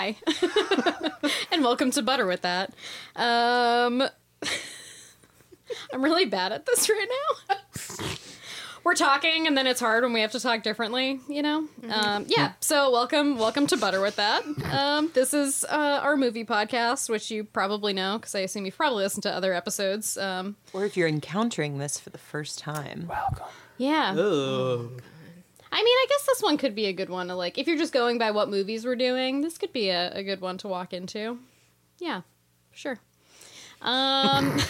Hi. and welcome to Butter with That. Um, I'm really bad at this right now. We're talking, and then it's hard when we have to talk differently, you know? Um, yeah, so welcome welcome to Butter with That. Um, this is uh, our movie podcast, which you probably know, because I assume you've probably listened to other episodes. Um, Or if you're encountering this for the first time. Welcome. yeah. Oh. I mean, I guess this one could be a good one to like. If you're just going by what movies we're doing, this could be a, a good one to walk into. Yeah, sure. Um.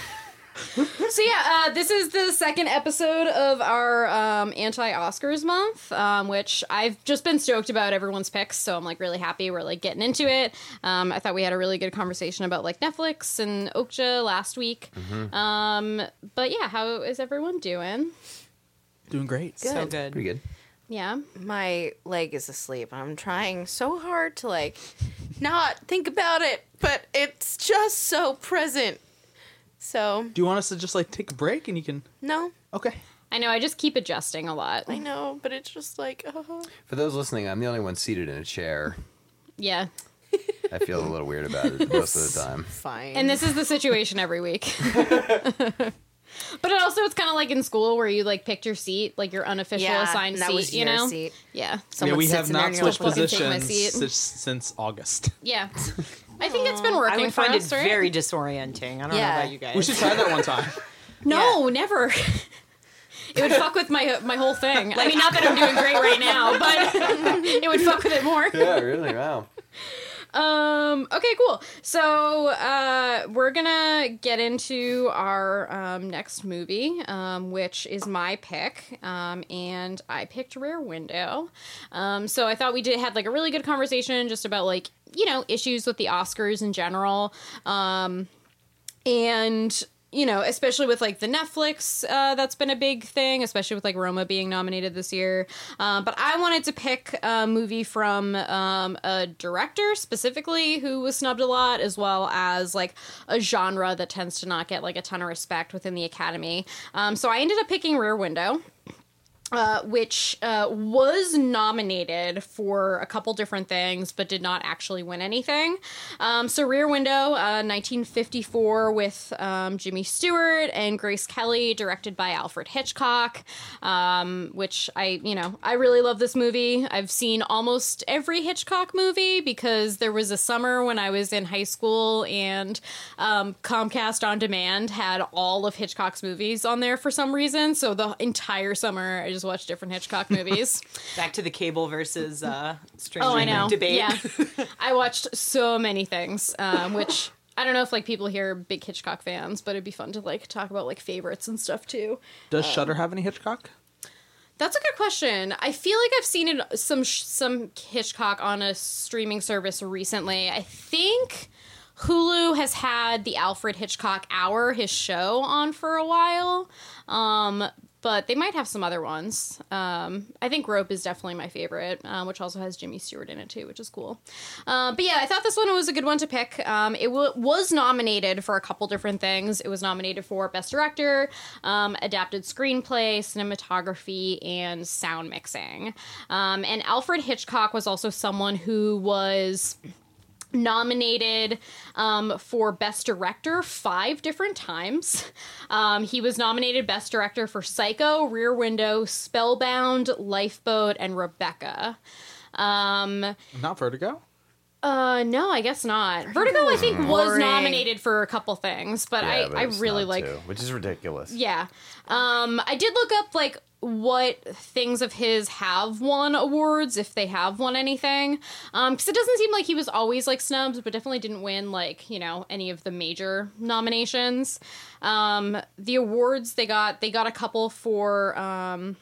so yeah, uh, this is the second episode of our um, anti-Oscars month, um, which I've just been stoked about everyone's picks. So I'm like really happy we're like getting into it. Um, I thought we had a really good conversation about like Netflix and Okja last week. Um, but yeah, how is everyone doing? Doing great. So good. Pretty good. Yeah. my leg is asleep I'm trying so hard to like not think about it, but it's just so present. So, Do you want us to just like take a break and you can? no, Okay. I know. I just keep adjusting a lot. I know, but it's just like, uh, For those listening, I'm the only one seated in a chair. Yeah. I feel a little weird about it most of the time. fine. And this is the situation every week. but it also it's kind of like in school where you like picked your seat, like your unofficial yeah, assigned and that seat, was you your know? seat. Yeah. yeah, Someone we sits have in there not and you're like, switched "Fucking take my positions seat." since, since August. Yeah. I think it's been working I would for find it us, right? very disorienting. I don't Yeah. know about you guys. We should try that one time. No, never. it would fuck with my my whole thing. I mean, not that I'm doing great right now, but it would fuck with it more. Yeah, really. Wow. Um, okay, cool. So uh, we're gonna get into our um, next movie, um, which is my pick, um, and I picked Rear Window. Um, so I thought we did had like a really good conversation just about like you know issues with the Oscars in general, um, and you know, especially with like the Netflix, uh, that's been a big thing, especially with like Roma being nominated this year. Um, but I wanted to pick a movie from um, a director specifically who was snubbed a lot, as well as like a genre that tends to not get like a ton of respect within the Academy. Um, so I ended up picking Rear Window uh, which uh, was nominated for a couple different things, but did not actually win anything. Um, so, Rear Window, uh, 1954, with um, Jimmy Stewart and Grace Kelly, directed by Alfred Hitchcock. Um, which I, you know, I really love this movie. I've seen almost every Hitchcock movie because there was a summer when I was in high school and um, Comcast On Demand had all of Hitchcock's movies on there for some reason. So the entire summer, I just watched different Hitchcock movies. Back to the cable versus uh, streaming oh, I know. debate. Yeah, I watched so many things, um, which. I don't know if like people here are big Hitchcock fans, but it'd be fun to like talk about like favorites and stuff too. Does Shudder have any Hitchcock? That's a good question. I feel like I've seen it some some Hitchcock on a streaming service recently. I think Hulu has had the Alfred Hitchcock Hour, his show, on for a while. Um, but they might have some other ones. Um, I think Rope is definitely my favorite, um, which also has Jimmy Stewart in it too, which is cool. Uh, but yeah, I thought this one was a good one to pick. Um, it w- was nominated for a couple different things. It was nominated for Best Director, um, Adapted Screenplay, Cinematography, and Sound Mixing. Um, and Alfred Hitchcock was also someone who was nominated um, for Best Director five different times. Um, he was nominated Best Director for Psycho, Rear Window, Spellbound, Lifeboat, and Rebecca. Um, Not Vertigo. Uh, no, I guess not. Vertigo, I think, was Boring. nominated for a couple things, but Yeah, but I, I it's really not like. too, which is ridiculous. Yeah. Um, I did look up like what things of his have won awards if they have won anything. Um, because it doesn't seem like he was always like snubs, but definitely didn't win like you know any of the major nominations. Um, the awards they got they got a couple for um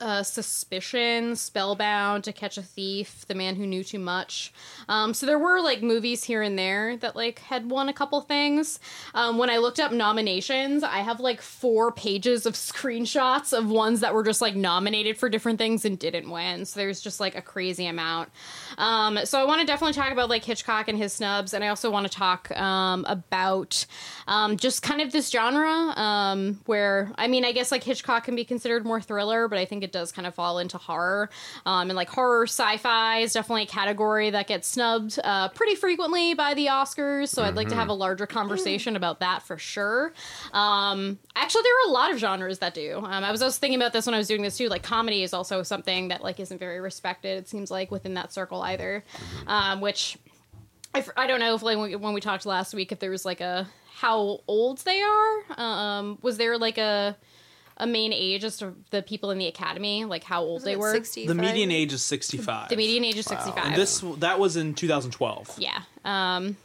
uh, Suspicion, Spellbound, To Catch a Thief, The Man Who Knew Too Much. Um, so there were like movies here and there that like had won a couple things. Um, when I looked up nominations, I have like four pages of screenshots of ones that were just like nominated for different things and didn't win. So there's just like a crazy amount. Um, so I want to definitely talk about like Hitchcock and his snubs, and I also want to talk um, about um, just kind of this genre um, where I mean I guess like Hitchcock can be considered more thriller, but I think think it does kind of fall into horror. Um, and like horror sci-fi is definitely a category that gets snubbed uh, pretty frequently by the Oscars. So I'd like to have a larger conversation about that for sure. Um, actually, there are a lot of genres that do. Um, I was also thinking about this when I was doing this too. Like comedy is also something that like isn't very respected. It seems like within that circle either, um, which. I don't know if like when we- when we talked last week if there was like a how old they are. Um, was there like a a main age as to the people in the academy, like how old they were? The median age is 65. The median age is sixty five. And this that was in 2012. yeah. Um,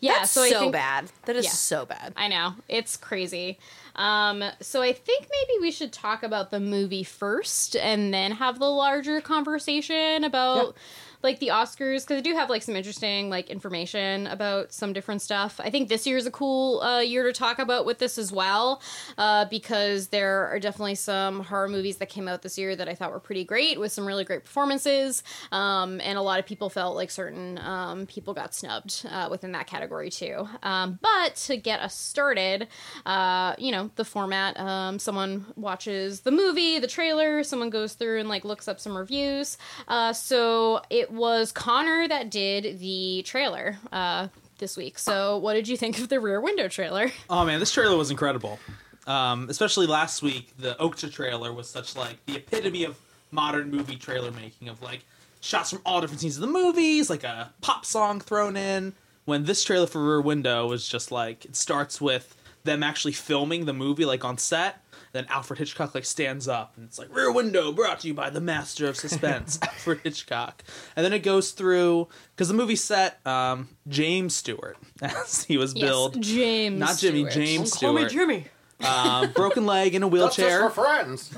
yeah. That's so so, I think, bad. That is Yeah. so bad. I know it's crazy. Um, so I think maybe we should talk about the movie first, and then have the larger conversation about like the Oscars because I do have like some interesting like information about some different stuff. I think this year is a cool uh, year to talk about with this as well uh, because there are definitely some horror movies that came out this year that I thought were pretty great with some really great performances, um, and a lot of people felt like certain um, people got snubbed uh, within that category too. Um, but to get us started, uh, you know, the format: um, someone watches the movie, the trailer, someone goes through and like looks up some reviews. Uh, so it was Connor that did the trailer uh, this week. So what did you think of the Rear Window trailer? Oh man, this trailer was incredible. Um, especially last week, the Okja trailer was such like the epitome of modern movie trailer making of like shots from all different scenes of the movies, like a pop song thrown in. When this trailer for Rear Window was just like it starts with them actually filming the movie like on set. Then Alfred Hitchcock like stands up and it's like Rear Window brought to you by the master of suspense, Alfred Hitchcock. And then it goes through because the movie set um, James Stewart as he was billed. James, Not Jimmy, Stewart. James Call me Jimmy. Um, broken leg in a That's just wheelchair. for friends.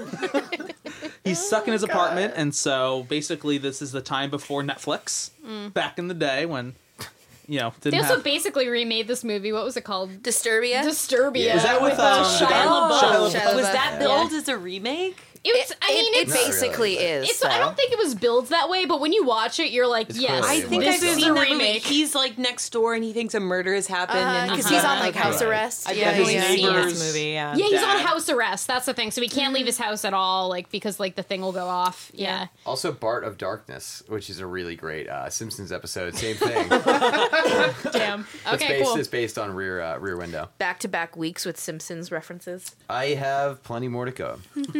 He's stuck in his apartment, and so basically, this is the time before Netflix. Back in the day when, you know, They didn't also have. basically remade this movie. What was it called? Disturbia. Disturbia. Is that with, um, uh, the Shia LaBeouf? Shia LaBeouf. Was that billed as a remake? It's, It, I mean, it, it's, it basically really. is. it's. I don't think it was built that way, but when you watch it, you're like, It's yes, I think this I've is seen a that movie. remake. He's like next door and he thinks a murder has happened and because he's he's on like like house Right. arrest. I've yeah, definitely yeah, seen yeah. this movie. Yeah. Yeah, he's on house arrest. That's the thing. So he can't leave his house at all, like because like the thing will go off. Yeah. Also, Bart of Darkness, which is a really great uh, Simpsons episode. Same thing. Damn. it's, Okay, based, cool. it's based on Rear uh, Rear Window. Back to back weeks with Simpsons references. I have plenty more to go.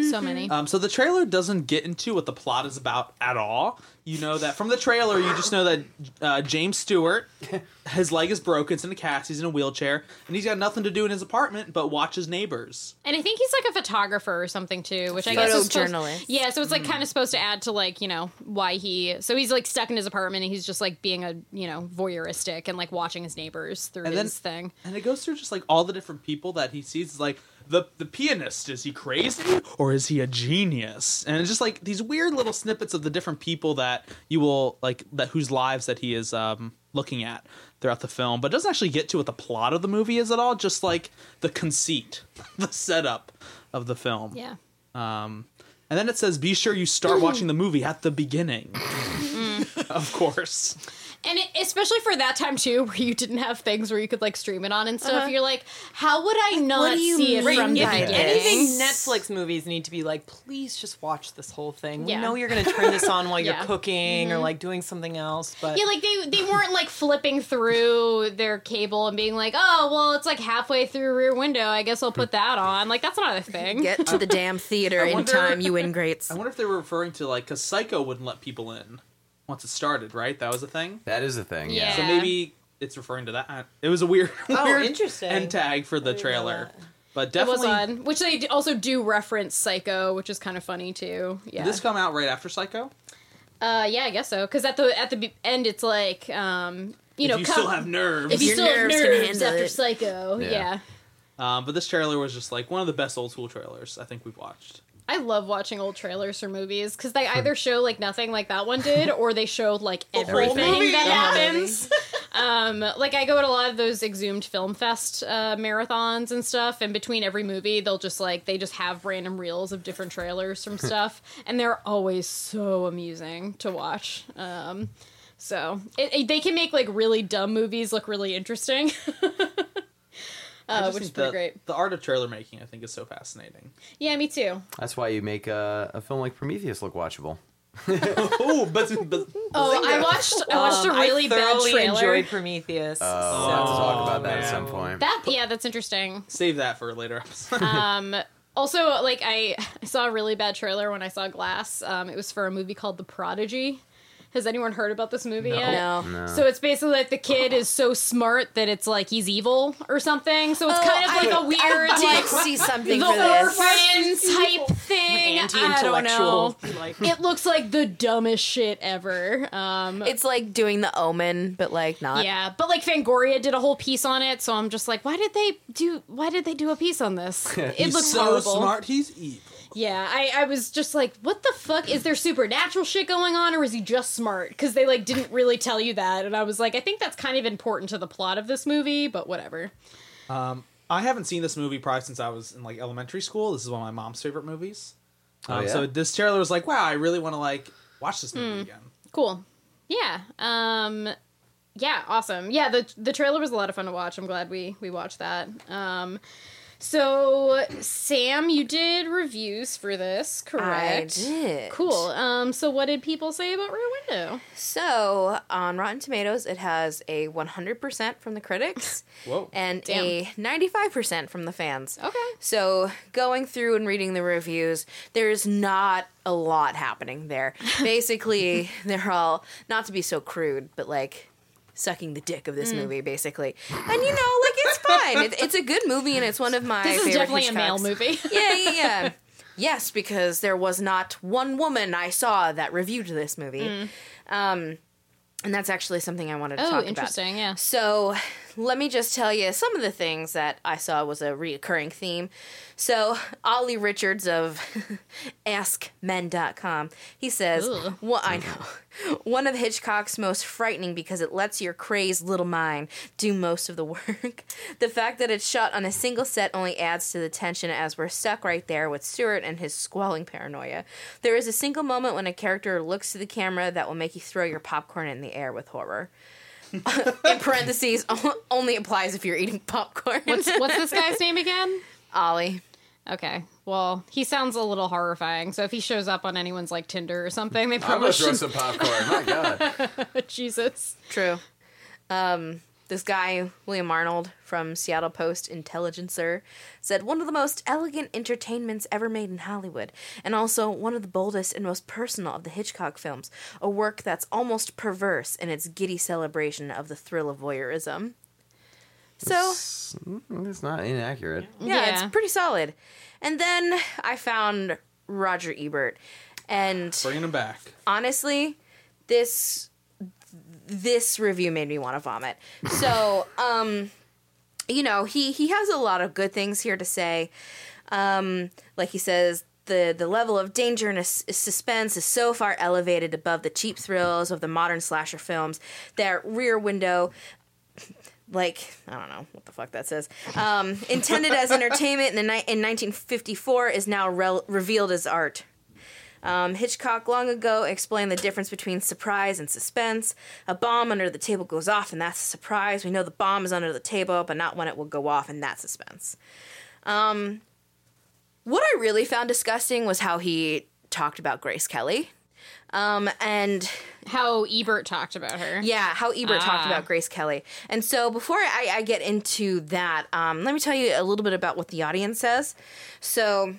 So many. Um, so the trailer doesn't get into what the plot is about at all. You know that from the trailer, you just know that uh, James Stewart, his leg is broken, it's in a cast, he's in a wheelchair, and he's got nothing to do in his apartment but watch his neighbors. And I think he's like a photographer or something too, which I guess is supposed- Photojournalist. Yeah, so it's Mm. like kind of supposed to add to like you know why he. So he's like stuck in his apartment and he's just like being a you know voyeuristic and like watching his neighbors through And then- his thing. And it goes through just like all the different people that he sees. It's like the the pianist is he crazy or is he a genius? And it's just like these weird little snippets of the different people that you will like that whose lives that he is um looking at throughout the film, but it doesn't actually get to what the plot of the movie is at all. Just like the conceit, the setup of the film. Yeah. Um, and then it says, "Be sure you start watching the movie at the beginning." of course. And it, especially for that time too, where you didn't have things where you could like stream it on and stuff. Uh-huh. You're like, how would I not you see it from the by beginning? Anything Netflix movies need to be like, please just watch this whole thing. Yeah. We know you're going to turn this on while you're Yeah. cooking or like doing something else, but Yeah, like they they weren't like flipping through their cable and being like, oh well, it's like halfway through Rear Window. I guess I'll put that on. Like that's not a thing. Get to the damn theater I in wonder- time, you ingrates. I wonder if they were referring to like because Psycho wouldn't let people in once it started, right? That was a thing. That is a thing. Yeah. Yeah. So maybe it's referring to that. It was a weird, Oh, weird interesting. end tag for the didn't know trailer, that. but It was definitely. on, which they also do reference Psycho, which is kind of funny too. Yeah, Did this come out right after Psycho? uh, yeah, I guess so. Because at the at the end, it's like, um, you if know, you come- still have nerves. if you Your still have nerves can nerves after it. Psycho, Yeah. yeah. um, but this trailer was just like one of the best old school trailers I think we've watched. I love watching old trailers for movies because they either show like nothing like that one did, or they showed like everything that happens. um, like I go to a lot of those exhumed film fest uh, marathons and stuff, and between every movie, they'll just like they just have random reels of different trailers from stuff, and they're always so amusing to watch. Um, so it, it- they can make like really dumb movies look really interesting. I uh, which is pretty the, great. The art of trailer making, I think, is so fascinating. Yeah, me too. That's why you make a, a film like Prometheus look watchable. oh, but, but Oh, I watched I watched Um, a really I bad trailer. enjoyed Prometheus. Uh, so- we'll have to talk Oh, about that at some point. That yeah, that's interesting. save that for a later episode. Um, also, like I, I saw a really bad trailer when I saw Glass. Um, it was for a movie called The Prodigy. Has anyone heard about this movie No. yet? No. No. So it's basically like the kid is so smart that it's like he's evil or something. So it's Oh, kind of like a weird I did like see something the for this. orphan type thing. I don't know. It looks like the dumbest shit ever. Um, It's like doing the Omen, but like not. yeah, but like Fangoria did a whole piece on it, so I'm just like, why did they do? Why did they do a piece on this? It he's looks so horrible. smart. He's evil. Yeah, I, I was just like, what the fuck? Is there supernatural shit going on, or is he just smart? Because they like didn't really tell you that, and I was like, I think that's kind of important to the plot of this movie, but whatever. I haven't seen this movie probably since I was in like elementary school. This is one of my mom's favorite movies. Oh, Um, yeah? So this trailer was like, wow, I really want to like watch this movie again. Cool. Yeah. Um. Yeah. Awesome. Yeah. The the trailer was a lot of fun to watch. I'm glad we we watched that. Um. So Sam, you did reviews for this, correct? I did. Cool. Um. So what did people say about Rear Window? So on Rotten Tomatoes, it has a 100% from the critics Whoa. and Damn. a 95% from the fans. Okay. So going through and reading the reviews, there's not a lot happening there. Basically, they're all not to be so crude, but like sucking the dick of this Mm. movie, basically. And you know, fine. It, it's a good movie, and it's one of my. This is definitely a male movie. yeah, yeah, yeah. Yes, because there was not one woman I saw that reviewed this movie. Um, and that's actually something I wanted to oh, talk interesting. Yeah. So, let me just tell you some of the things that I saw was a reoccurring theme. So, Ollie Richards of AskMen.com, he says, Ugh. well, I know. One of Hitchcock's most frightening because it lets your crazed little mind do most of the work. the fact that it's shot on a single set only adds to the tension as we're stuck right there with Stewart and his squalling paranoia. There is a single moment when a character looks to the camera that will make you throw your popcorn in the air with horror. in parentheses, only applies if you're eating popcorn. What's what's this guy's name again? Ollie? Okay. Well, he sounds a little horrifying. So if he shows up on anyone's like Tinder or something, they I'm probably gonna throw should. some popcorn. My God. Jesus. True. Um, this guy, William Arnold from Seattle Post Intelligencer, said one of the most elegant entertainments ever made in Hollywood, and also one of the boldest and most personal of the Hitchcock films, a work that's almost perverse in its giddy celebration of the thrill of voyeurism. So, It's, mm, it's not inaccurate. yeah, Yeah. it's pretty solid. And then I found Roger Ebert, and Bringing him back. honestly, this this review made me want to vomit. So, um, you know, he he has a lot of good things here to say. Um, like he says, the the level of danger and suspense is so far elevated above the cheap thrills of the modern slasher films that Rear Window like I don't know what the fuck that says. Um, intended as entertainment in, the ni- in 1954 is now rel- revealed as art. Um, Hitchcock long ago explained the difference between surprise and suspense. A bomb under the table goes off, and that's a surprise. We know the bomb is under the table, but not when it will go off, and that's suspense. Um, what I really found disgusting was how he talked about Grace Kelly. Um, and How Ebert talked about her. yeah, how Ebert talked Ah. about Grace Kelly. And so before I, I get into that, um, let me tell you a little bit about what the audience says. So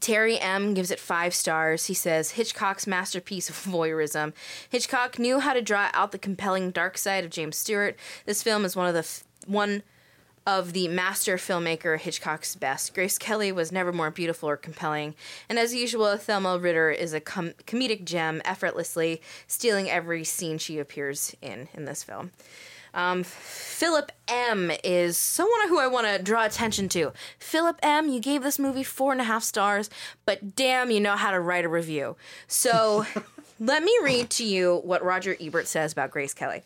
Terry M gives it five stars. He says Hitchcock's masterpiece of voyeurism. Hitchcock knew how to draw out the compelling dark side of James Stewart. This film is one of the f- one of the master filmmaker Hitchcock's best. Grace Kelly was never more beautiful or compelling, and as usual, Thelma Ritter is a com- comedic gem, effortlessly stealing every scene she appears in in this film. Um, Philip M is someone who I want to draw attention to. Philip M, you gave this movie four and a half stars, but damn, you know how to write a review. So let me read to you what Roger Ebert says about Grace Kelly.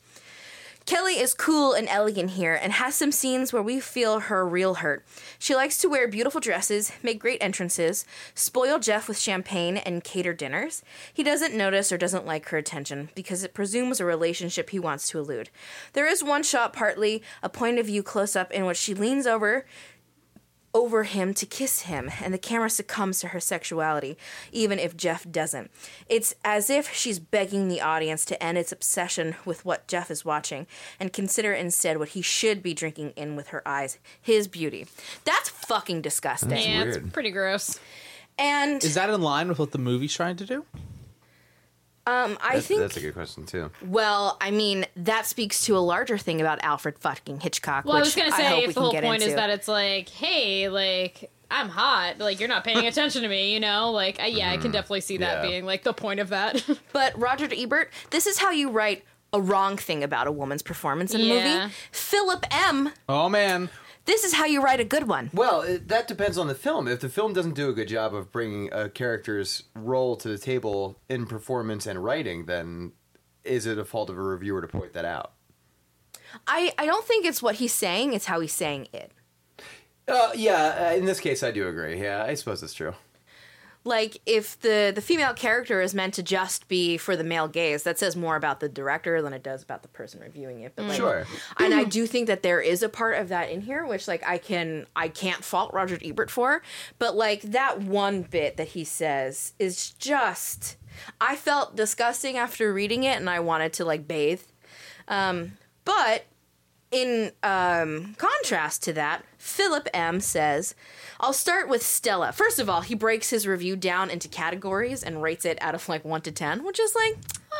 Kelly is cool and elegant here and has some scenes where we feel her real hurt. She likes to wear beautiful dresses, make great entrances, spoil Jeff with champagne, and cater dinners. He doesn't notice or doesn't like her attention because it presumes a relationship he wants to elude. There is one shot, partly a point of view close up, in which she leans over over him to kiss him, and the camera succumbs to her sexuality, even if Jeff doesn't. It's as if she's begging the audience to end its obsession with what Jeff is watching and consider instead what he should be drinking in with her eyes his beauty. That's fucking disgusting. yeah, it's pretty gross. And Is that in line with what the movie's trying to do? Um, I That's, think, that's a good question too. well, I mean, that speaks to a larger thing about Alfred fucking Hitchcock. Well, I which was gonna say if the whole get point is that it's like, hey, like I'm hot, like you're not paying attention to me, you know? Like, I, yeah, I can definitely see that yeah. being like the point of that. But Roger Ebert, this is how you write a wrong thing about a woman's performance in a Yeah. movie. Philip M. Oh man, This is how you write a good one. Well, it, that depends on the film. If the film doesn't do a good job of bringing a character's role to the table in performance and writing, then is it a fault of a reviewer to point that out? I, I don't think it's what he's saying, it's how he's saying it. Uh, yeah, uh, in this case, I do agree. Yeah, I suppose it's true. Like if the the female character is meant to just be for the male gaze, that says more about the director than it does about the person reviewing it. But like, Sure. and I do think that there is a part of that in here, which like I can I can't fault Roger Ebert for, but like that one bit that he says is just I felt disgusting after reading it, and I wanted to like bathe. Um, but in um, contrast to that, Philip M says, I'll start with Stella. First of all, he breaks his review down into categories and rates it out of like 1 to 10, which is like,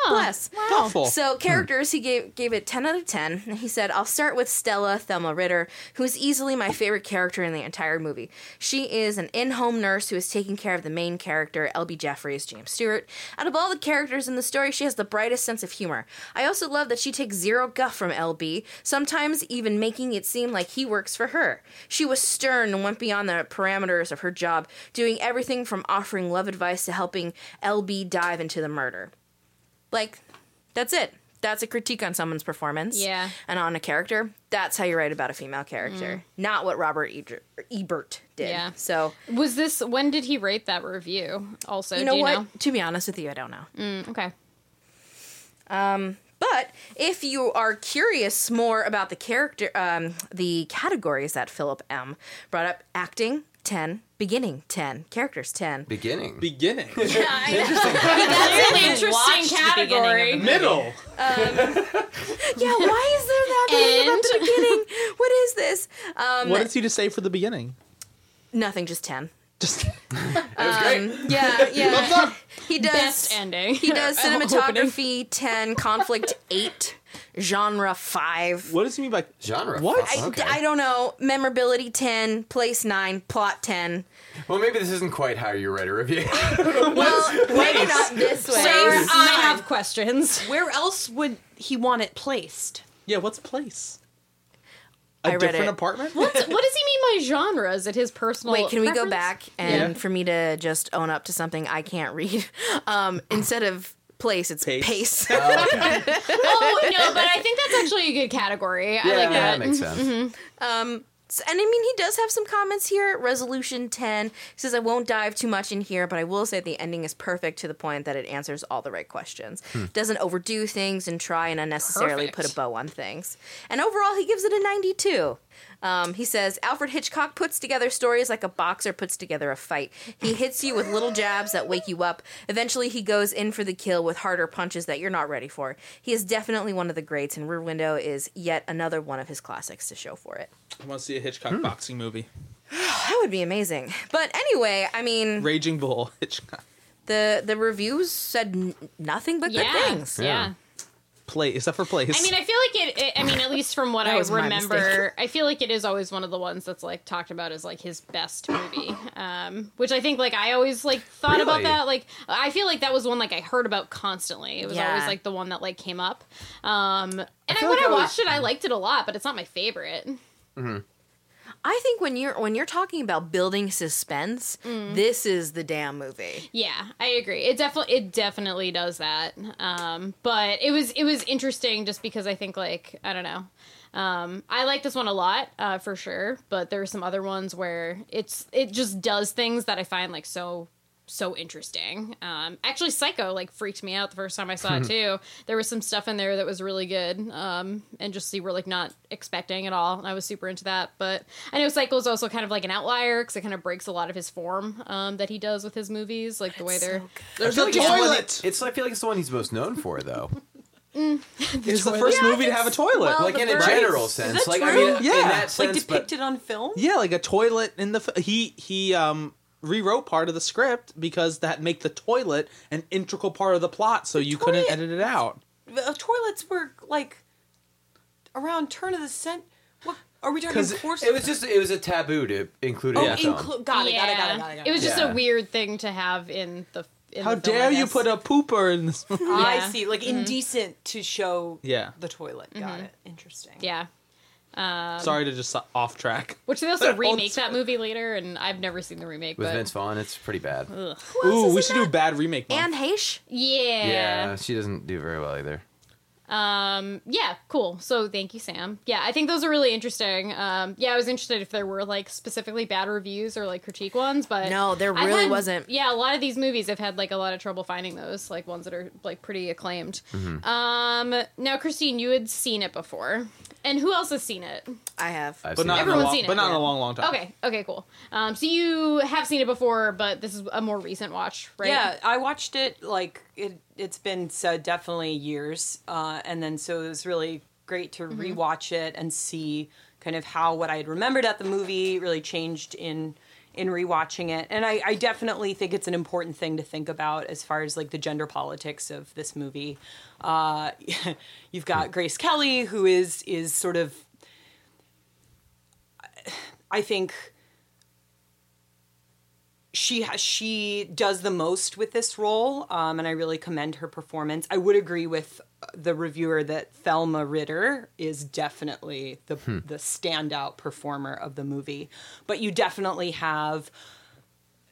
bless. thoughtful. So hmm. characters, he gave gave it ten out of ten. And he said, "I'll start with Stella Thelma Ritter, who is easily my favorite character in the entire movie. She is an in-home nurse who is taking care of the main character, L.B. Jeffries, James Stewart. Out of all the characters in the story, she has the brightest sense of humor. I also love that she takes zero guff from L.B., sometimes even making it seem like he works for her. She was stern and went beyond the parameters of her job, doing everything from offering love advice to helping L.B. dive into the murder." Like, that's it. That's a critique on someone's performance. Yeah. And on a character. That's how you write about a female character. Not what Robert Ebert, Ebert did. Yeah. So, Was this when did he rate that review? Also, you know you what? know? To be honest with you, I don't know. Mm, okay. But if you are curious more about the character, um, the categories that Philip M. brought up acting, 10, beginning, 10, characters, 10. Beginning. beginning, That's an interesting watched the category. beginning of middle. yeah, why is there that many about the beginning? What is this? Um, What does he just say for the beginning? nothing, just 10. Just that was great. Yeah, yeah. he does. Best ending. He does cinematography 10, conflict 8, genre 5. what does he mean by Genre. What? I, Okay. I don't know. Memorability 10, place 9, plot 10. Well, maybe this isn't quite how you write a review. Well, maybe not this way. Sarah, I have questions. Where else would he want it placed? Yeah, what's place? A I read different it. apartment? What, what does he mean by genre? Is it his personal? Wait, can we go back and Yeah. for me to just own up to something I can't read? Um, instead of place, it's Pace. pace. Oh, oh no, but I think that's actually a good category. I like that that. makes mm-hmm. sense. Mm-hmm. Um, And I mean, he does have some comments here. Resolution 10 he says, I won't dive too much in here, but I will say the ending is perfect to the point that it answers all the right questions. Doesn't overdo things and try and unnecessarily Perfect. put a bow on things. And overall, he gives it a 92. Um, he says, Alfred Hitchcock puts together stories like a boxer puts together a fight. He hits you with little jabs that wake you up. Eventually, he goes in for the kill with harder punches that you're not ready for. He is definitely one of the greats, and Rear Window is yet another one of his classics to show for it. I want to see a Hitchcock boxing movie. That would be amazing. But anyway, I mean, Raging Bull Hitchcock. the the reviews said n- nothing but Yeah, good things. yeah. Play except for place. I mean, I feel like it, it. I mean, at least from what I remember. I feel like it is always one of the ones that's like talked about as like his best movie. Um, which I think like I always like thought about that. Like I feel like that was one like I heard about constantly. It was Yeah. always like the one that like came up. Um, and I feel when like I I was- watched it, I liked it a lot, but it's not my favorite. I think when you're when you're talking about building suspense, this is the damn movie. Yeah, I agree. It definitely it definitely does that. Um, but it was it was interesting just because I think like I don't know. Um, I like this one a lot uh, for sure, but there are some other ones where it's it just does things that I find like so so interesting. Um, actually, Psycho like freaked me out the first time I saw it too. There was some stuff in there that was really good, um, and just you were like not expecting at all. And I was super into that. But I know Psycho is also kind of like an outlier because it kind of breaks a lot of his form um, that he does with his movies, like the way they're. There's I a feel like it's the toilet. It's I feel like it's the one he's most known for, though. It's the first movie to have a toilet. well, like like in the a first- general Is sense. that Like I true? mean, in Yeah. that like sense, but depicted on film. yeah, like a toilet in the f- he he um rewrote part of the script because that make the toilet an integral part of the plot, so you couldn't edit it out. Uh, toilets were like around turn of the cent. What are we talking? Horse? it was just it was a taboo to include it oh, in film. inclu- got it, got it, got it, got it, got it. It was just Yeah. a weird thing to have in the. In How the film, dare you put a pooper in this movie? I see, like indecent to show Yeah. the toilet. Got it. Interesting. Yeah. Um, Sorry to just off track. Which they also remake that movie later, and I've never seen the remake. With but Vince Vaughn, it's pretty bad. ugh. Ooh, we should do a bad remake. Month. Anne Heche. yeah, Yeah, she doesn't do very well either. Um, yeah, cool. So thank you, Sam. Yeah, I think those are really interesting. Um, yeah, I was interested if there were like specifically bad reviews or like critique ones, but No, there I've really had- wasn't. Yeah, a lot of these movies have had like a lot of trouble finding those, like ones that are like pretty acclaimed. Mm-hmm. Um, now, Christine, you had seen it before, and who else has seen it? I have. I've but seen not it. in a Everyone's long, seen it, but not in a long, long time. Okay, okay, cool. Um, so you have seen it before, but this is a more recent watch, right? Yeah, I watched it like it. It's been so definitely years, uh, and then so it was really great to rewatch it and see kind of how what I had remembered at the movie really changed in in rewatching it. And I, I definitely think it's an important thing to think about as far as like the gender politics of this movie. Uh, you've got Grace Kelly, who is is sort of, I think she has, she does the most with this role, um, and I really commend her performance. I would agree with the reviewer that Thelma Ritter is definitely the the standout performer of the movie, but you definitely have.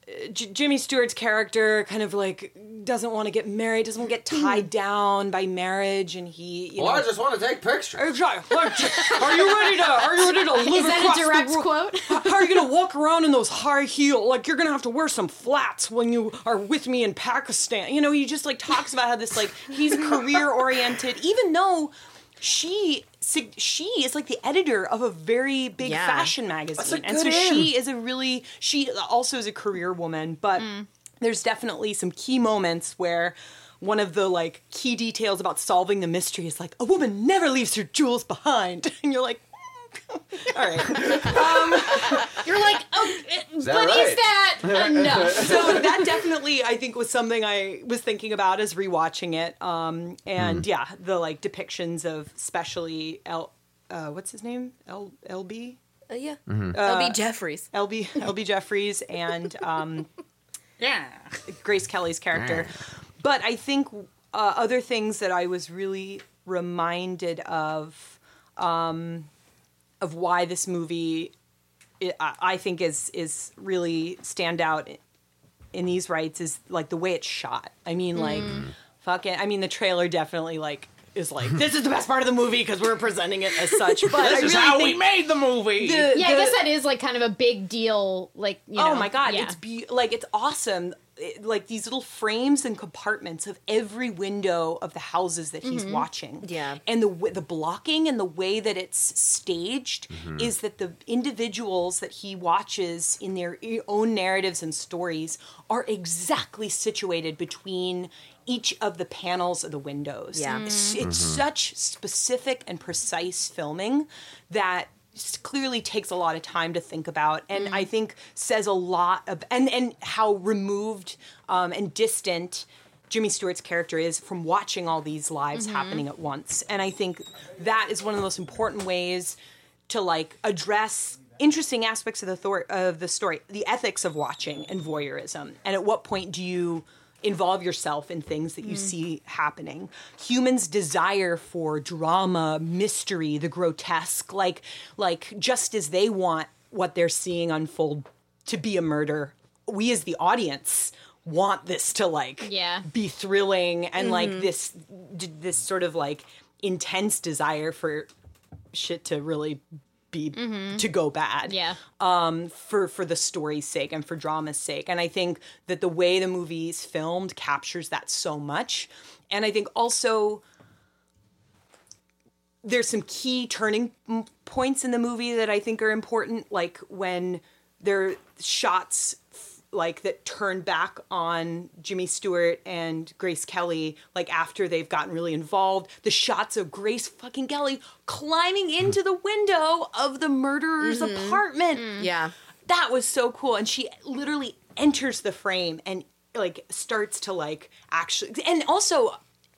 Uh, J- Jimmy Stewart's character kind of like doesn't want to get married, doesn't want to get tied down by marriage, and he, you know, I just want to take pictures. Are you ready to? Are you ready to live Is that across a the direct world? quote? How are you gonna walk around in those high heel? Like you're gonna have to wear some flats when you are with me in Pakistan. You know, he just like talks about how this like he's career oriented, even though she she is like the editor of a very big Yeah. fashion magazine, a and so good she is a really she also is a career woman, but mm. there's definitely some key moments where one of the like key details about solving the mystery is like a woman never leaves her jewels behind. And you're like all right You're like, oh, it- that but right? is that enough? so that definitely i think was something i was thinking about as rewatching it um and yeah the like depictions of especially l uh what's his name l lb Uh, yeah. L.B. Jeffries. lb lb jeffries and um Yeah. Grace Kelly's character. But I think uh, other things that I was really reminded of, um, of why this movie, i I I think is is really stand out in these rights is like the way it's shot. I mean, mm. like, fucking. I mean, the trailer definitely like is like this is the best part of the movie because we're presenting it as such. But I This is really how we made the movie. the- Yeah, I guess that is like kind of a big deal. Like, you oh know, oh my god, yeah. it's be- like it's awesome. It- like these little frames and compartments of every window of the houses that he's mm-hmm. watching. Yeah. and the the blocking and the way that it's staged mm-hmm. is that the individuals that he watches in their own narratives and stories are exactly situated between each of the panels of the windows. Yeah. it's, it's mm-hmm. such specific and precise filming that s- clearly takes a lot of time to think about and i think says a lot of and and how removed um, and distant jimmy stewart's character is from watching all these lives happening at once. And i think that is one of the most important ways to like address interesting aspects of the thor- of the story the ethics of watching and voyeurism. And at what point do you involve yourself in things that you mm. see happening. Humans' desire for drama, mystery, the grotesque, like like just as they want what they're seeing unfold to be a murder. We as the audience want this to like Yeah. be thrilling and like mm-hmm. this d- this sort of like intense desire for shit to really be to go bad Yeah. um, for for the story's sake and for drama's sake. And I think that the way the movie's filmed captures that so much. And I think also there's some key turning points in the movie that I think are important, like when there are shots like that turn back on Jimmy Stewart and Grace Kelly, like after they've gotten really involved. The shots of Grace fucking Kelly climbing into the window of the murderer's mm-hmm. apartment mm-hmm. Yeah. that was so cool and she literally enters the frame and like starts to like actually and also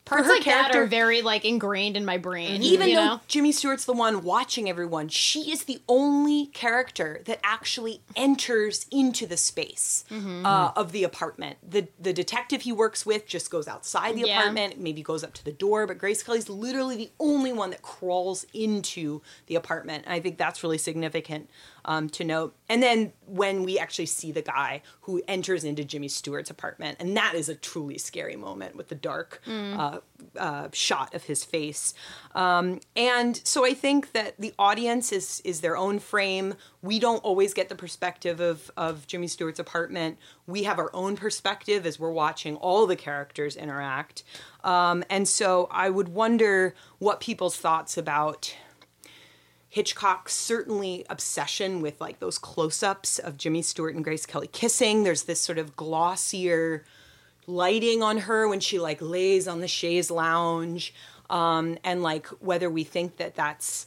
Parts her like that character are very like ingrained in my brain. even you though know? Jimmy Stewart's the one watching everyone, she is the only character that actually enters into the space Mm-hmm. uh, of the apartment. The the detective he works with just goes outside the Yeah. apartment, maybe goes up to the door, but Grace Kelly's literally the only one that crawls into the apartment. And I think that's really significant um, to note. And then when we actually see the guy who enters into Jimmy Stewart's apartment, and that is a truly scary moment with the dark uh, uh, shot of his face. Um, and so I think that the audience is is their own frame. We don't always get the perspective of of Jimmy Stewart's apartment. We have our own perspective as we're watching all the characters interact. Um, and so I would wonder what people's thoughts about Hitchcock's certainly obsession with like those close-ups of Jimmy Stewart and Grace Kelly kissing. There's this sort of glossier lighting on her when she like lays on the chaise lounge, um, and like whether we think that that's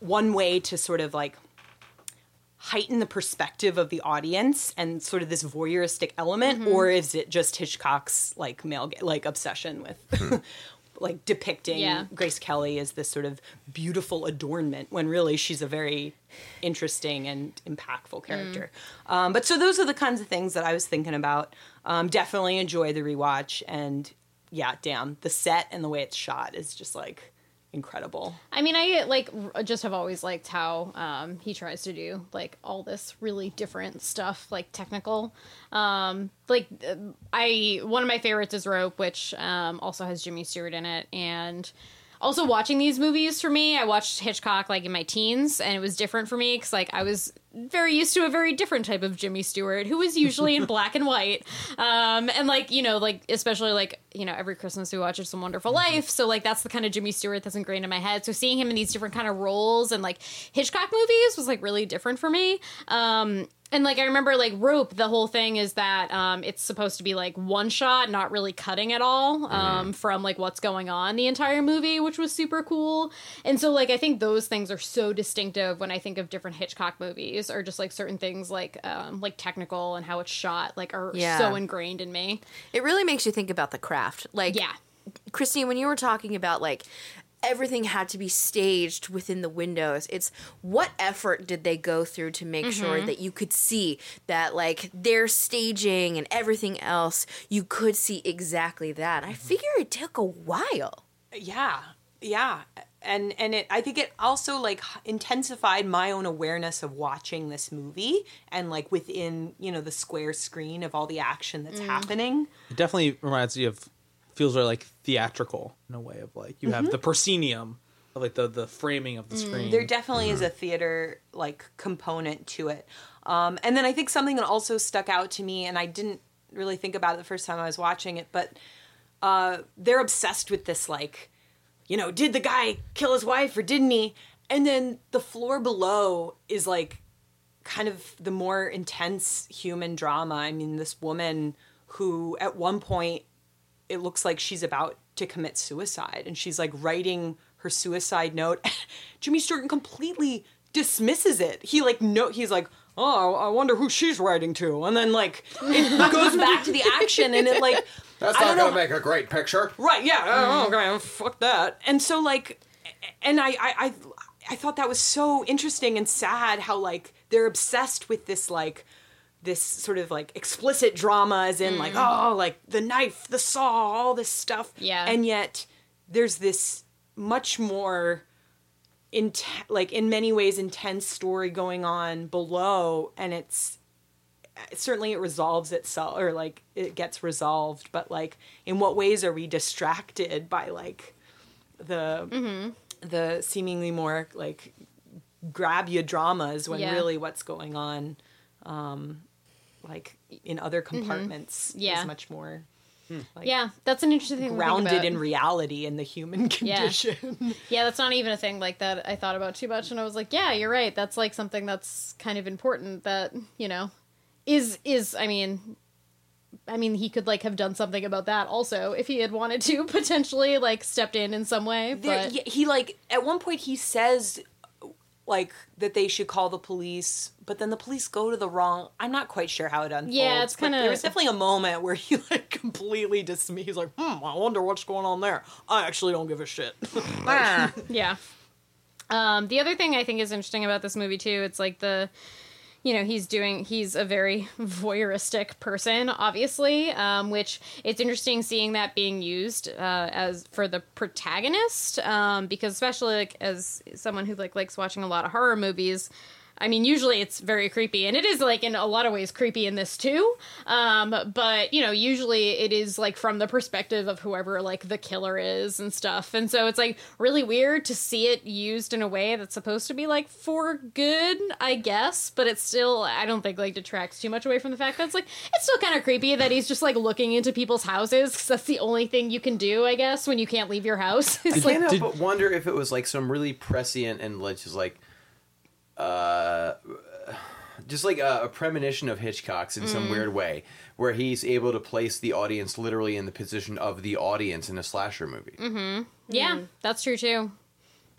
one way to sort of like heighten the perspective of the audience and sort of this voyeuristic element, or is it just Hitchcock's like male like obsession with? like depicting Yeah. Grace Kelly as this sort of beautiful adornment when really she's a very interesting and impactful character. Um, but so those are the kinds of things that I was thinking about. Um, definitely enjoy the rewatch and yeah, damn, the set and the way it's shot is just like incredible. I mean, I like just have always liked how um, he tries to do like all this really different stuff, like technical. Um, like I, one of my favorites is Rope, which um, also has Jimmy Stewart in it, and also watching these movies for me, I watched Hitchcock like in my teens, and it was different for me because like I was very used to a very different type of Jimmy Stewart, who was usually in black and white, um, and like you know, like especially like you know, every Christmas we watch It's a Wonderful Life, so like that's the kind of Jimmy Stewart that's ingrained in my head. So seeing him in these different kind of roles and like Hitchcock movies was like really different for me. Um, and like I remember like Rope, the whole thing is that um, it's supposed to be like one shot, not really cutting at all um, from like what's going on the entire movie, which was super cool. And so like I think those things are so distinctive when I think of different Hitchcock movies, or just like certain things like um, like technical and how it's shot, like are Yeah. so ingrained in me. It really makes you think about the craft. Like, Yeah. Christine, when you were talking about like everything had to be staged within the windows, it's what effort did they go through to make sure mm-hmm. that you could see that like their staging and everything else, you could see exactly that. I mm-hmm. figure it took a while. Yeah, yeah, and and it I think it also like intensified my own awareness of watching this movie and like within you know the square screen of all the action that's mm. happening. It definitely reminds me of feels very like theatrical in a way of like you have the proscenium of like the the framing of the screen. There definitely is a theater like component to it. Um, and then I think something that also stuck out to me, and I didn't really think about it the first time I was watching it, but uh, they're obsessed with this like, you know, did the guy kill his wife or didn't he? And then the floor below is like kind of the more intense human drama. I mean, this woman who at one point it looks like she's about to commit suicide and she's like writing her suicide note. Jimmy Stewart completely dismisses it. He like no he's like, "Oh, I wonder who she's writing to." And then like it goes back to the action and it like That's not going to make a great picture. Right, yeah. Oh, mm-hmm. okay, fuck that. And so like and I, I I I thought that was so interesting and sad how like they're obsessed with this like this sort of like explicit drama as in like oh like the knife, the saw, all this stuff. Yeah. And yet there's this much more in like in many ways intense story going on below and it's certainly it resolves itself or like it gets resolved but like in what ways are we distracted by like the Mm-hmm. the seemingly more like grab you dramas when Yeah. really what's going on um like in other compartments Mm-hmm. Yeah. is much more like yeah, that's an interesting thing. to think grounded about. in reality in the human condition Yeah, that's not even a thing like that I thought about too much and I was like, yeah, you're right. That's like something that's kind of important that, you know, is is I mean I mean he could like have done something about that also if he had wanted to potentially like stepped in in some way, There- but yeah, he like at one point he says like that they should call the police, but then the police go to the wrong. I'm not quite sure how it unfolds. Yeah, it's kinda- There was definitely a moment where he like completely dismissed. Me. He's like, "Hmm, I wonder what's going on there. I actually don't give a shit." Yeah. Um, the other thing I think is interesting about this movie too, it's like the, you know, he's doing, he's a very voyeuristic person, obviously, um, which it's interesting seeing that being used uh, as for the protagonist, um, because especially like as someone who like likes watching a lot of horror movies. I mean, usually it's very creepy, and it is like in a lot of ways creepy in this too. Um, but you know, usually it is like from the perspective of whoever like the killer is and stuff, and so it's like really weird to see it used in a way that's supposed to be like for good, I guess. But it's still, I don't think like detracts too much away from the fact that it's like it's still kind of creepy that he's just like looking into people's houses because that's the only thing you can do, I guess, when you can't leave your house. I It's can't like help but wonder if it was like some really prescient and like just like, uh, just like a, a premonition of Hitchcock's in Mm. some weird way, where he's able to place the audience literally in the position of the audience in a slasher movie. Mm-hmm. yeah, that's true too.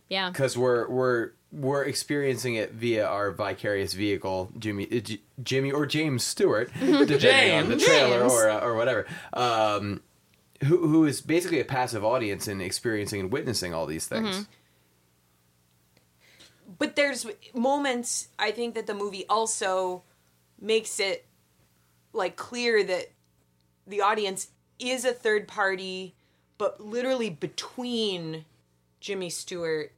Yeah. because we're we're we're experiencing it via our vicarious vehicle, Jimmy, uh, J- Jimmy or James Stewart, depending on the trailer James. or uh, or whatever. Um, who who is basically a passive audience in experiencing and witnessing all these things. But there's moments I think that the movie also makes it like clear that the audience is a third party, but literally between Jimmy Stewart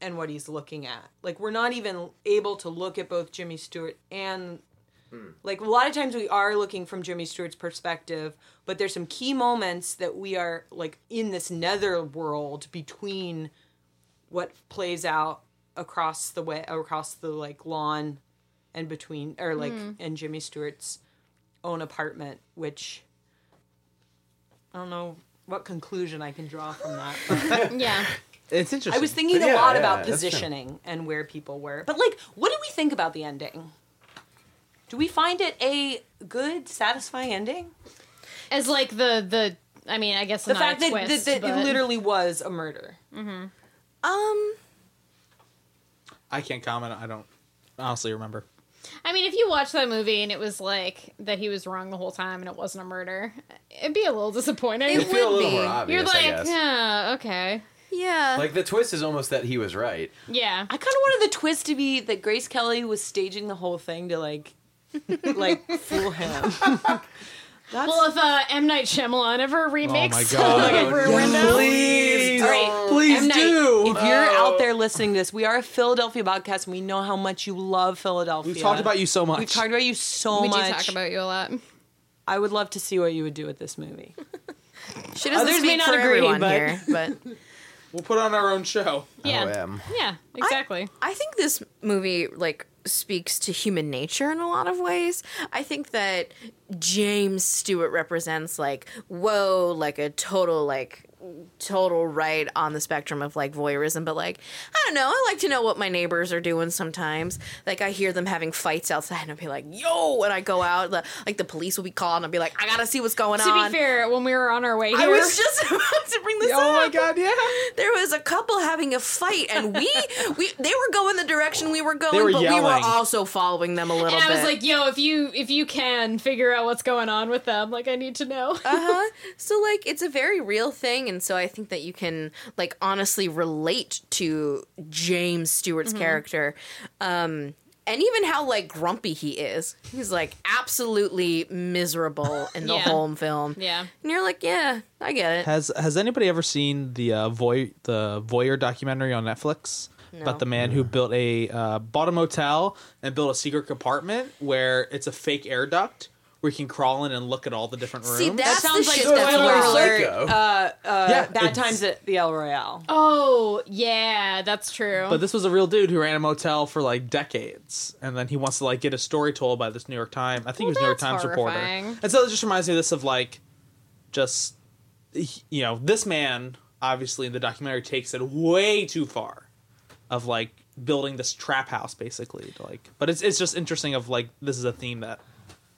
and what he's looking at. Like we're not even able to look at both Jimmy Stewart and hmm. like a lot of times we are looking from Jimmy Stewart's perspective, but there's some key moments that we are like in this nether world between what plays out across the way across the like lawn and between or like and Jimmy Stewart's own apartment, which I don't know what conclusion I can draw from that. Yeah. It's interesting. I was thinking But a yeah, lot yeah, about that's true. positioning and where people were. But like, what do we think about the ending? Do we find it a good, satisfying ending? As like the the I mean, I guess The not fact a that, twist, that, that but- it literally was a murder. Um, I can't comment. I don't honestly remember. I mean, if you watch that movie and it was like that he was wrong the whole time and it wasn't a murder, it'd be a little disappointing. It It'd feel a would little be. more You're like, yeah, okay, yeah. Like the twist is almost that he was right. yeah. I kind of wanted the twist to be that Grace Kelly was staging the whole thing to like, like fool him. That's Well, if uh, M Night Shyamalan ever remakes, my God. like, Rear Window, Please, All right, please M. Night, do. If you're out there listening to this, we are a Philadelphia podcast, and we know how much you love Philadelphia. We've talked about you so much. We've talked about you so we do much. talk about you a lot. I would love to see what you would do with this movie. she doesn't others speak may not for agree, everyone but- here, but we'll put on our own show. Yeah, OM. yeah, exactly. I think this movie like speaks to human nature in a lot of ways. I think that James Stewart represents like whoa, like a total like total right on the spectrum of like voyeurism, but like I don't know, I like to know what my neighbors are doing sometimes. Like I hear them having fights outside and I'll be like, yo, when I go out, the, like the police will be called and I'll be like, I gotta see what's going to on. To be fair, when we were on our way here, I was just about to bring this Oh my god, yeah. there was a couple having a fight and we we they were going the direction we were going were but we were also following them a little and I bit was like, "Yo, if you if you can figure out what's going on with them, like I need to know." uh-huh so like it's a very real thing and so i think that you can like honestly relate to james stewart's Mm-hmm. character um and even how like grumpy he is he's like absolutely miserable in the Yeah. whole film yeah, and you're like yeah i get it Has Has anybody ever seen the uh, voy the voyeur documentary on Netflix? about the man who built a uh, bought a motel and built a secret compartment where it's a fake air duct where you can crawl in and look at all the different rooms. See, That sounds the like shit spoiler that's alert. Psycho. Uh, uh, Yeah, Bad it's- Times at the El Royale. Oh yeah, that's true. But this was a real dude who ran a motel for like decades, and then he wants to like get a story told by this New York Times. I think Well, it was New York that's Times reporter. horrifying. And so it just reminds me of this of like, just you know, this man obviously in the documentary takes it way too far, of like building this trap house basically. To like, but it's it's just interesting of like this is a theme that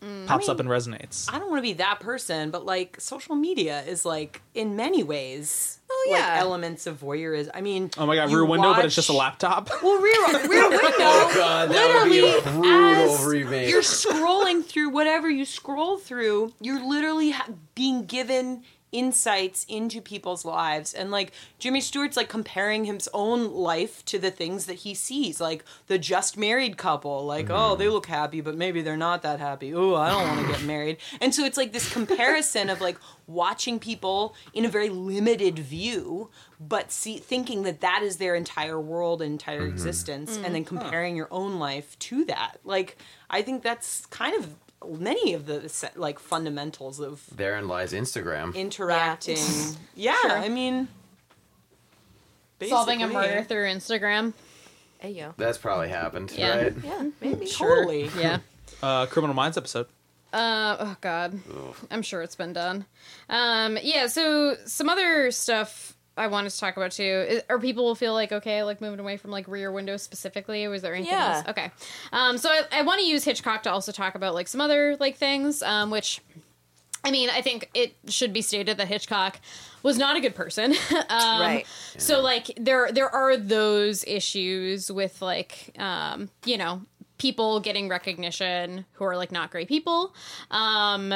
Mm. pops I up and resonates. I don't want to be that person, but like social media is like in many ways Oh, like yeah. elements of voyeurism. I mean, Oh my god, Rear Window, but it's just a laptop. Well, Rear, rear Window. Oh god, that would be a Literally, brutal as remake. You're scrolling through whatever you scroll through. You're literally ha- being given insights into people's lives. And like Jimmy Stewart's like comparing his own life to the things that he sees like the just married couple like oh mm-hmm. they look happy but maybe they're not that happy. Oh I don't want to get married. And so it's like this comparison of like watching people in a very limited view but see thinking that that is their entire world and entire mm-hmm. existence and mm-hmm. then comparing your own life to that. Like I think that's kind of many of the like fundamentals of Therein lies Instagram. interacting. Yeah, I mean, Solving a murder through Instagram. Hey yo. That's probably happened, Yeah. right? Yeah, maybe. Totally. Yeah. Uh, Criminal Minds episode. Uh, oh God, I'm sure it's been done. Um, yeah. So some other stuff I wanted to talk about too. Is, are people will feel like okay, like moving away from like Rear Window specifically? Was there anything Yeah. else? Okay. Um, so I, I want to use Hitchcock to also talk about like some other like things, um, which. I mean, I think it should be stated that Hitchcock was not a good person. um, Right. So like there there are those issues with like um, you know, people getting recognition who are like not great people. Um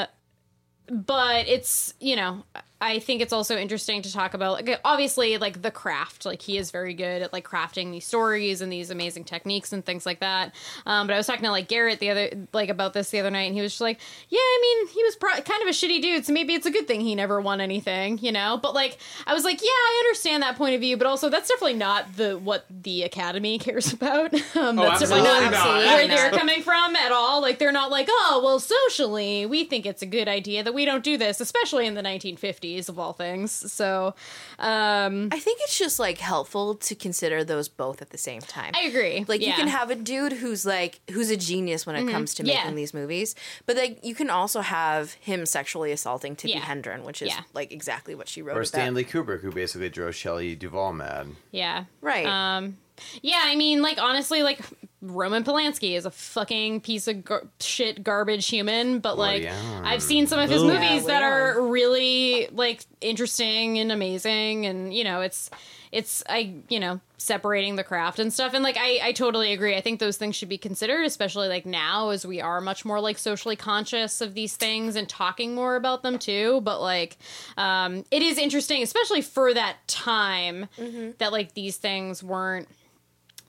but it's you know i think it's also interesting to talk about like obviously like the craft. Like he is very good at like crafting these stories and these amazing techniques and things like that. Um, but i was talking to like garrett the other like about this the other night and he was just like yeah i mean he was pro- kind of a shitty dude so maybe it's a good thing he never won anything you know? But like i was like yeah i understand that point of view but also that's definitely not the what the academy cares about. Um, Oh, that's definitely not not. where they're coming from at all. Like they're not like, oh, well, socially, we think it's a good idea that we don't do this, especially in the 1950s of all things. So, um, I think it's just like helpful to consider those both at the same time. I agree. Like you can have a dude who's like who's a genius when it comes to Yeah. making these movies, but like you can also have him sexually assaulting Tippi Yeah. Hedren, which is Yeah. like exactly what she wrote. Or about. Stanley Kubrick, who basically drove Shelley Duvall mad. yeah, Right. Um, yeah, I mean, like honestly, like Roman Polanski is a fucking piece of gar- shit garbage human, but like Allen. I've seen some of his Ooh. movies Yeah, that Woody are really like interesting and amazing, and you know, it's it's I you know separating the craft and stuff, and like I I totally agree. I think those things should be considered, especially like now as we are much more like socially conscious of these things and talking more about them too. But like, um, it is interesting, especially for that time that like these things weren't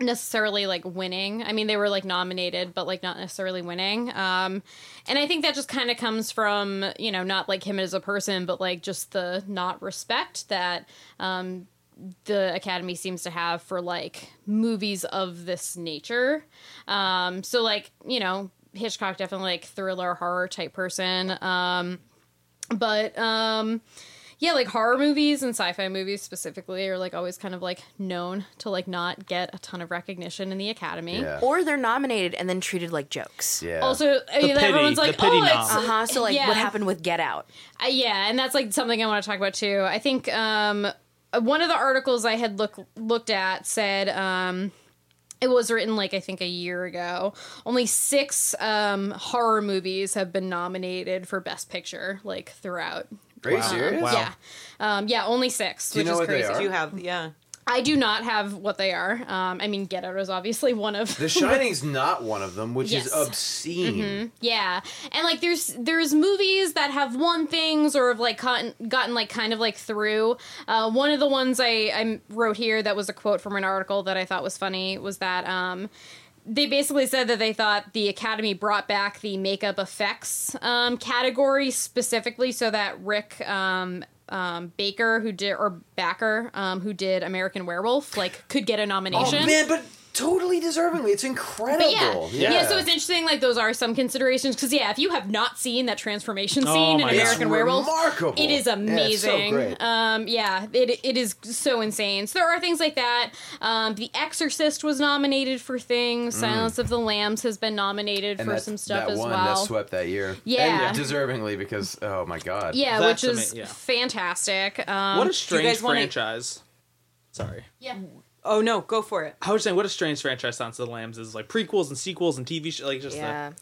necessarily like winning. I mean, they were like nominated, but like not necessarily winning. Um, and I think that just kind of comes from you know not like him as a person, but like just the not respect that um, the Academy seems to have for like movies of this nature. Um, so like you know Hitchcock definitely like thriller horror type person. Um, but um yeah like horror movies and sci-fi movies specifically are like always kind of like known to like not get a ton of recognition in the academy Yeah. or they're nominated and then treated like jokes. yeah. also I mean, pity- everyone's the like pity oh nom. it's Uh huh. So like, Yeah. what happened with Get Out? uh, yeah and that's like something i want to talk about too i think um one of the articles i had look looked at said um it was written like I think a year ago. Only six um, horror movies have been nominated for Best Picture, like throughout. Are you serious? Wow. Yeah, um, yeah, only six, Do you which know is what they crazy. are? Do you have yeah? I do not have what they are. Um, I mean, Get Out is obviously one of The Shining's not one of them, which is Yes. Mm-hmm. obscene. Yeah, and like there's there's movies that have won things or have like gotten, gotten like kind of like through. Uh, one of the ones I I wrote here that was a quote from an article that I thought was funny was that um they basically said that they thought the Academy brought back the makeup effects um, category specifically so that Rick um, um, Baker who did or Backer um, who did American Werewolf like could get a nomination. Oh man, but totally deservingly. It's incredible. But yeah, yeah, So it's interesting. Like those are some considerations because yeah, if you have not seen that transformation Oh scene in my God. American Werewolf, remarkable. it is Yeah, it's so amazing. great. Um, yeah, it it is so insane. So there are things like that. Um, the Exorcist was nominated for things. Silence of the Lambs has been nominated Mm. and for that, some stuff that as one well. that swept that year. Yeah. and deservingly because oh my god. yeah, That's which is ama- yeah. fantastic. Um, what a strange guys wanna- franchise. Sorry. yeah. Oh no, go for it. I was saying, what a strange franchise Silence of the Lambs is like prequels and sequels and TV shows. Like just Yeah. the,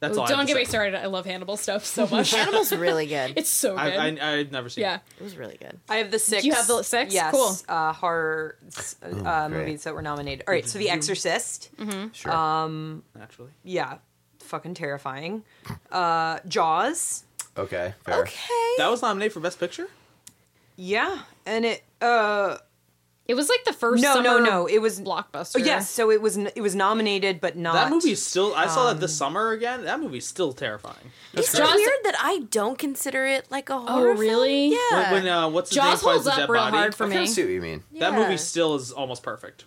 that's all. I have Don't to get me started. I love Hannibal stuff so much. Hannibal's really good. it's so good. I, I, I've never seen. yeah. it. It was really good. I have the six. you have the six? Yes. Cool. Uh, horror uh, uh, great. movies that were nominated. All right, so The Exorcist. Sure. naturally. Yeah, fucking terrifying. Uh, Jaws. okay. Fair. Okay. That was nominated for Best Picture. Yeah, and it. Uh, It was like the first no, no, summer no. It was. blockbuster. Oh, yes, so it was. It was nominated, but not. That movie is still. I saw that Um, this summer again. That movie's still terrifying. It's Jaws- weird that I don't consider it like a horror. Oh really? Yeah. When, when uh, what's his Jaws name plays holds the up real body. hard for I me. kind of see what you mean. That movie still is almost perfect.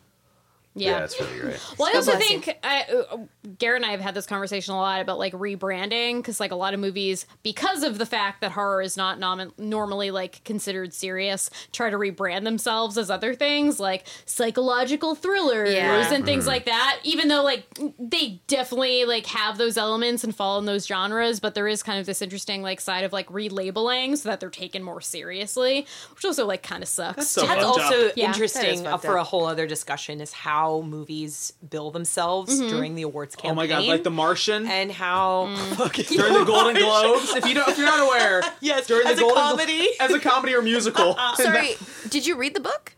Yeah, Yeah. it's really great. Well, I also think I, uh, Garrett and I have had this conversation a lot about like rebranding because like a lot of movies, because of the fact that horror is not nom- normally like considered serious, try to rebrand themselves as other things like psychological thrillers Yeah. and things like that. Even though like they definitely like have those elements and fall in those genres, but there is kind of this interesting like side of like relabeling so that they're taken more seriously, which also like kind of sucks. That's so. That's also. Yeah. interesting That is uh, fucked for a whole other discussion is how movies bill themselves mm-hmm. during the awards campaign. Oh my god, like The Martian and how during the Golden Globes. If you don't, if you're not aware, Yes, during as the a Golden comedy. as a comedy or musical. Sorry, did you read the book?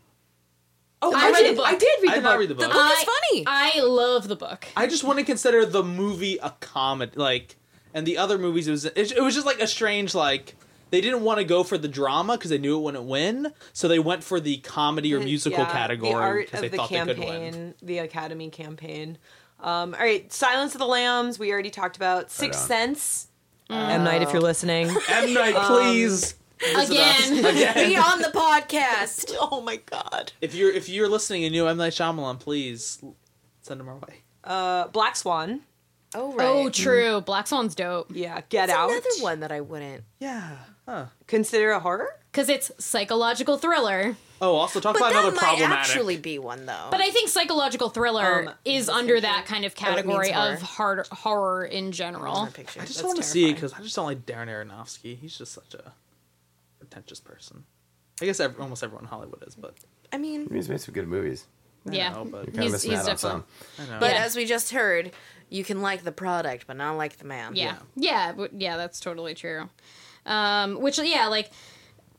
oh, I I, read did, the book. I did read I the book. read the book. The book is funny. I love the book. I just want to consider the movie a comedy, like, and the other movies it was it, it was just like a strange like they didn't want to go for the drama because they knew it wouldn't win, so they went for the comedy or musical Yeah, the category art because of they the thought they could win. campaign, the Academy campaign. Um, all right, Silence of the Lambs. We already talked about Sixth on. Sense. M Night, if you're listening. M Night, please. Again. Be on the podcast. oh my god. If you're if you're listening and you know M Night Shyamalan, please send them our way. Uh, Black Swan. Oh right. Oh, true. Black Swan's dope Yeah, Get That's Out. another one that I wouldn't. Yeah. Huh. Consider a horror. because it's psychological thriller. Oh, also talk But about that another might problematic. actually be one though. But I think psychological thriller Um, is under fiction? that kind of Oh, it means category horror. of hard horror in general. I just That's want to see it because I just don't like Darren Aronofsky. He's just such a pretentious person. I guess ev almost everyone in Hollywood is, but I mean, He's made some good movies. I Yeah, know, but You're he's, he's definitely. some. I know. but Yeah. as we just heard, you can like the product but not like the man. Yeah, yeah, w- yeah. That's totally true. Um, which, yeah, like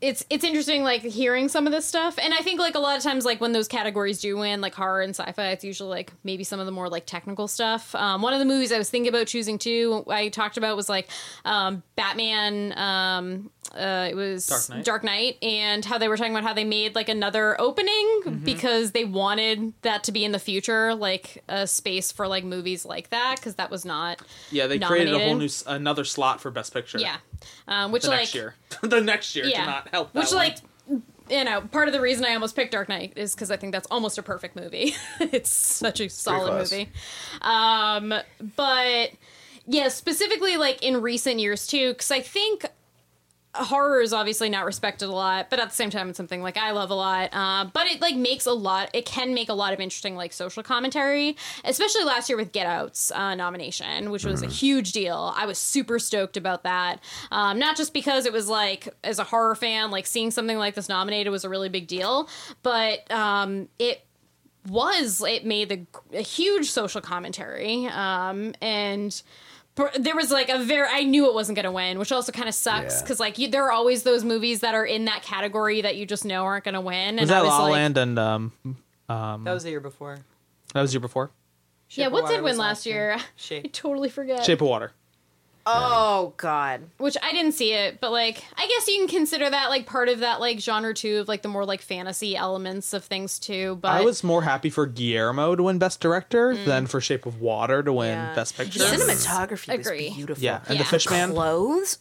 it's it's interesting, like hearing some of this stuff, and I think like a lot of times, like when those categories do win, like horror and sci-fi, it's usually like maybe some of the more like technical stuff. Um, one of the movies I was thinking about choosing too, I talked about was like um, Batman. Um, uh, it was Dark Knight. Dark Knight, and how they were talking about how they made like another opening because they wanted that to be in the future, like a space for like movies like that, because that was not yeah, they created a whole new another slot for Best Picture. yeah, um, which the like next year. the next year yeah, to not help. That which one. like you know part of the reason I almost picked Dark Knight is because I think that's almost a perfect movie. it's such a solid movie, um, but yeah, specifically like in recent years too, because I think horror is obviously not respected a lot, but at the same time, it's something like I love a lot. Uh, but it like makes a lot. It can make a lot of interesting like social commentary, especially last year with Get Out's uh, nomination, which was a huge deal. I was super stoked about that. Um, not just because it was like as a horror fan, like seeing something like this nominated was a really big deal, but um, it was it made the, a huge social commentary um, and there was like a very i knew it wasn't going to win which also kind of sucks Yeah. because like you, there are always those movies that are in that category that you just know aren't going to win and was I that was La La like, Land and um That was the year before. that was the year before yeah what did Water win was last year Shape. i totally forget Shape of Water. Oh God. which i didn't see it but like i guess you can consider that like part of that like genre too of like the more like fantasy elements of things too but I was more happy for Guillermo to win Best Director mm. than for Shape of Water to win Yeah. Best The Picture. cinematography Agree. was beautiful. yeah, and Yeah. the Fishman. Clothes.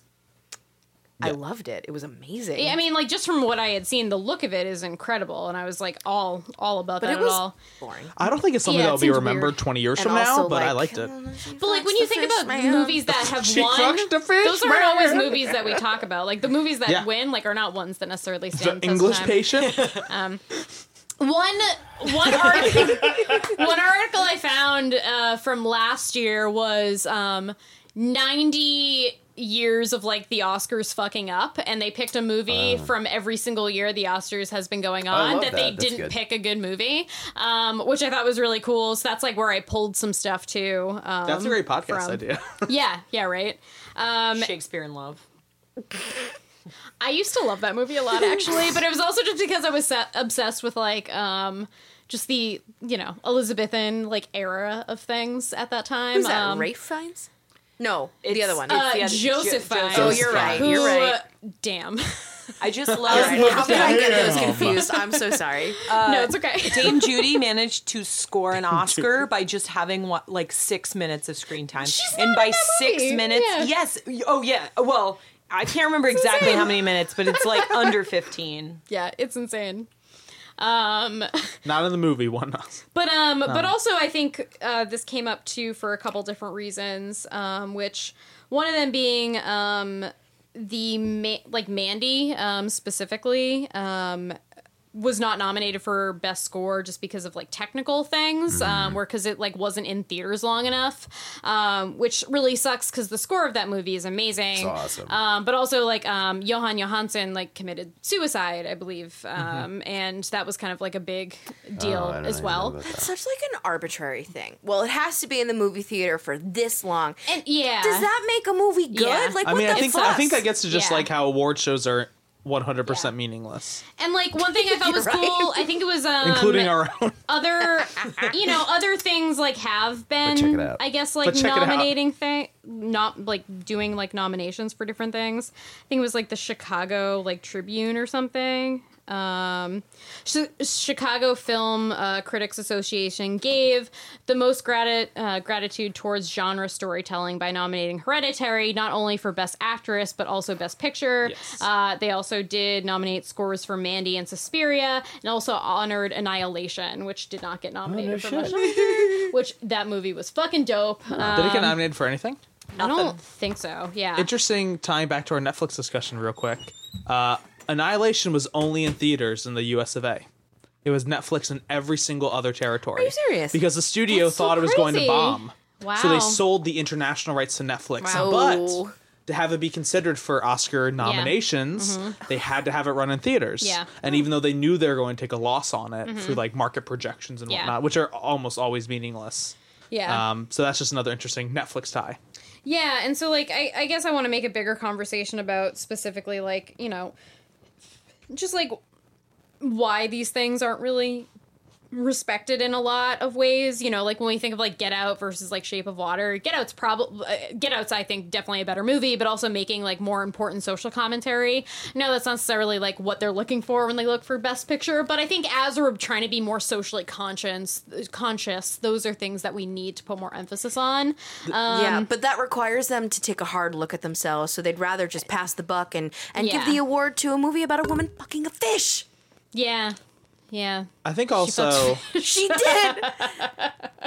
I loved it. It was amazing. I mean, like just from what I had seen, the look of it is incredible, and I was like all all about but that it was at all. boring. I don't think it's something Yeah, that'll be remembered weird. 20 years And from now, also, but I liked it. But like when you think about movies that have She won, the fish, those aren't always movies that we talk about. Like the movies that Yeah. win, like are not ones that necessarily stand. the English time. patient. One one article one article I found uh, from last year was um, ninety years of like the Oscars fucking up, and they picked a movie from every single year the Oscars has been going on love that, they. That's didn't good. pick a good movie, um, which I thought was really cool. So that's like where I pulled some stuff too. Um, That's a great podcast from- idea. Yeah, yeah, right. Um, Shakespeare in Love. I used to love that movie a lot actually, but it was also just because I was set, obsessed with like um just the, you know, Elizabethan like era of things at that time. Who's that? um, Ralph Fiennes? No, the other one. uh, It's the other- Joseph Fiennes. Jo- oh, you're right. Who, You're right. uh, damn. I just love right, How did I get those confused? I'm so sorry. no, it's okay. Dame Judy managed to score an Oscar by just having what like six minutes of screen time, She's and not by in that six movie. minutes, Yeah. yes, oh yeah, well. I can't remember exactly insane. how many minutes, but it's like under 15. yeah, it's insane. Um Not in the movie, one. But um, but also I think uh, this came up too for a couple different reasons. Um, which one of them being um, the ma- like Mandy um, specifically um, was not nominated for best score just because of like technical things, um, where because it like wasn't in theaters long enough, um, which really sucks because the score of that movie is amazing. It's awesome. Um, but also like um, Jóhann Jóhannsson like committed suicide, I believe, um, and that was kind of like a big deal Oh, don't as even well. know about that. Such like an arbitrary thing. Well, it has to be in the movie theater for this long. And yeah, Does that make a movie good? Yeah. Like, I what mean, the I think fuck? I think that gets to just Yeah. like how award shows are 100% Yeah. meaningless, and like one thing I thought was right. cool. I think it was um, including our own. other, you know, other things like have been, check it out. I guess, like But check it out. nominating thing, not like doing like nominations for different things. I think it was like the Chicago like Tribune or something. Um, Ch- Chicago Film uh, Critics Association gave the most grati- uh, gratitude towards genre storytelling by nominating Hereditary not only for Best Actress but also Best Picture. Yes. Uh, they also did nominate scores for Mandy and Suspiria, and also honored Annihilation, which did not get nominated for much. Which that movie was fucking dope. Did it Um, get nominated for anything? I don't think so. Yeah. Interesting. Tying back to our Netflix discussion, real quick. Uh, Annihilation was only in theaters in the U.S. of A. It was Netflix in every single other territory. Are you serious? Because the studio That's so thought it was going to crazy. bomb. Wow. So they sold the international rights to Netflix. Wow. But to have it be considered for Oscar nominations, they had to have it run in theaters. Mm-hmm. Yeah. And even though they knew they were going to take a loss on it through like market projections and Yeah. whatnot, which are almost always meaningless. yeah. Um, so that's just another interesting Netflix tie. Yeah, and so like I, I guess I want to make a bigger conversation about specifically like, you know, just like why these things aren't really respected in a lot of ways, you know, like when we think of like Get Out versus like Shape of Water, Get Out's probably uh, Get Out's I think definitely a better movie, but also making like more important social commentary. No, that's not necessarily like what they're looking for when they look for best picture, but I think as we're trying to be more socially conscious, conscious, those are things that we need to put more emphasis on. Um, yeah, but that requires them to take a hard look at themselves, so they'd rather just pass the buck and, and Yeah. give the award to a movie about a woman fucking a fish. Yeah. Yeah. I think also. She did.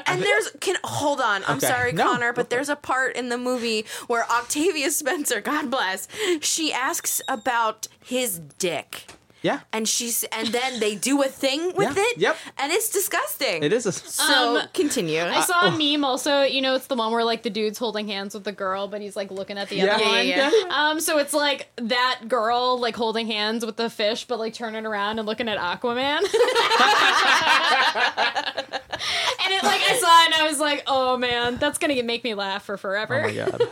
and there's can hold on. I'm Okay. sorry, No, Connor, but there's a part in the movie where Octavia Spencer, God bless, she asks about his dick. Yeah. And she's and then they do a thing with Yeah. it. Yep. And it's disgusting. It is a. So Um, continue. I saw a meme also, you know, it's the one where like the dude's holding hands with the girl, but he's like looking at the Yeah. other Yeah, one. yeah, Um, so it's like that girl like holding hands with the fish, but like turning around and looking at Aquaman. and it like I saw it and I was like, oh man, that's gonna make me laugh for forever. Oh my god.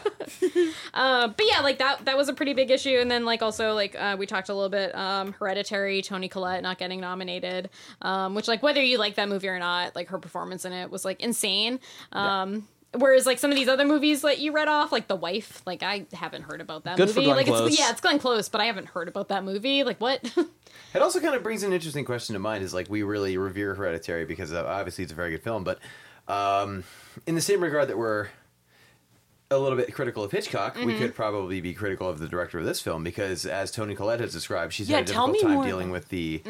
Uh, but yeah, like that that was a pretty big issue. And then like also like uh, we talked a little bit, um, Hereditary, Toni Collette not getting nominated, um, which like whether you like that movie or not, like her performance in it was like insane. Um, Whereas like some of these other movies that you read off, like The Wife, like I haven't heard about that Good for movie. Glenn like Close. it's yeah, it's Glenn Close, but I haven't heard about that movie. Like what? It also kind of brings an interesting question to mind. Is like we really revere Hereditary because uh, obviously it's a very good film, but um, in the same regard that we're a little bit critical of Hitchcock, we Mm-hmm. could probably be critical of the director of this film because, as Toni Collette has described, she's Yeah, had a tell difficult me time more dealing with the,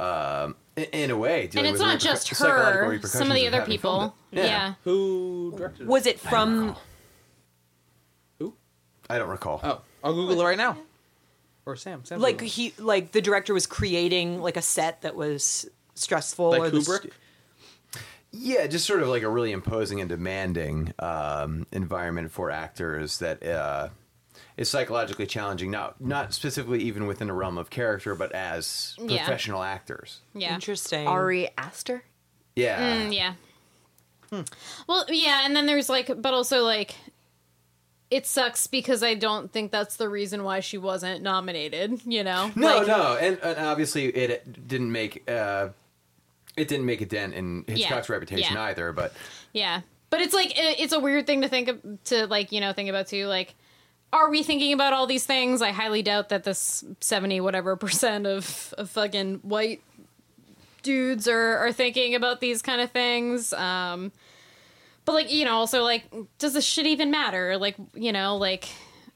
um, in a way, and it's with not repercu- just psychological her. Some of the other people. it. Yeah. Who directed? Was it from? Who? I don't recall. Oh, I'll Google it right now. Or Sam. Sam's Like Googling. he, like the director was creating like a set that was stressful. like or the Kubrick. st- Yeah, just sort of like a really imposing and demanding um, environment for actors that uh, is psychologically challenging. Not not specifically even within a realm of character, but as Yeah. professional actors. Yeah. Interesting. Ari Aster. Yeah, Mm, yeah. Well, yeah, and then there's like, but also like, it sucks because I don't think that's the reason why she wasn't nominated. You know? no, Like, no, and, and obviously it didn't make uh, it didn't make a dent in Hitchcock's reputation yeah. either. But Yeah, but it's like it- it's a weird thing to think of, to like you know think about too. Like, are we thinking about all these things? I highly doubt that this seventy whatever percent of, of fucking white dudes are are thinking about these kind of things. Um, but like you know, also like, does this shit even matter? Like you know, like.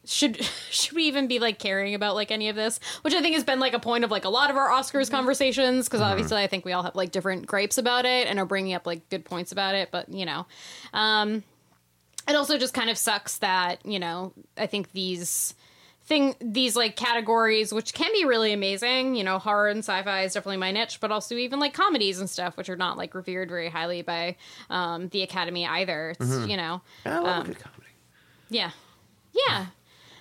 Should should we even be like caring about like any of this? Which I think has been like a point of like a lot of our Oscars conversations because obviously I think we all have like different gripes about it and are bringing up like good points about it. But you know, um, it also just kind of sucks that you know I think these thing these like categories which can be really amazing you know horror and sci-fi is definitely my niche but also even like comedies and stuff which are not like revered very highly by um, the academy either it's you know I love Um, good comedy. yeah yeah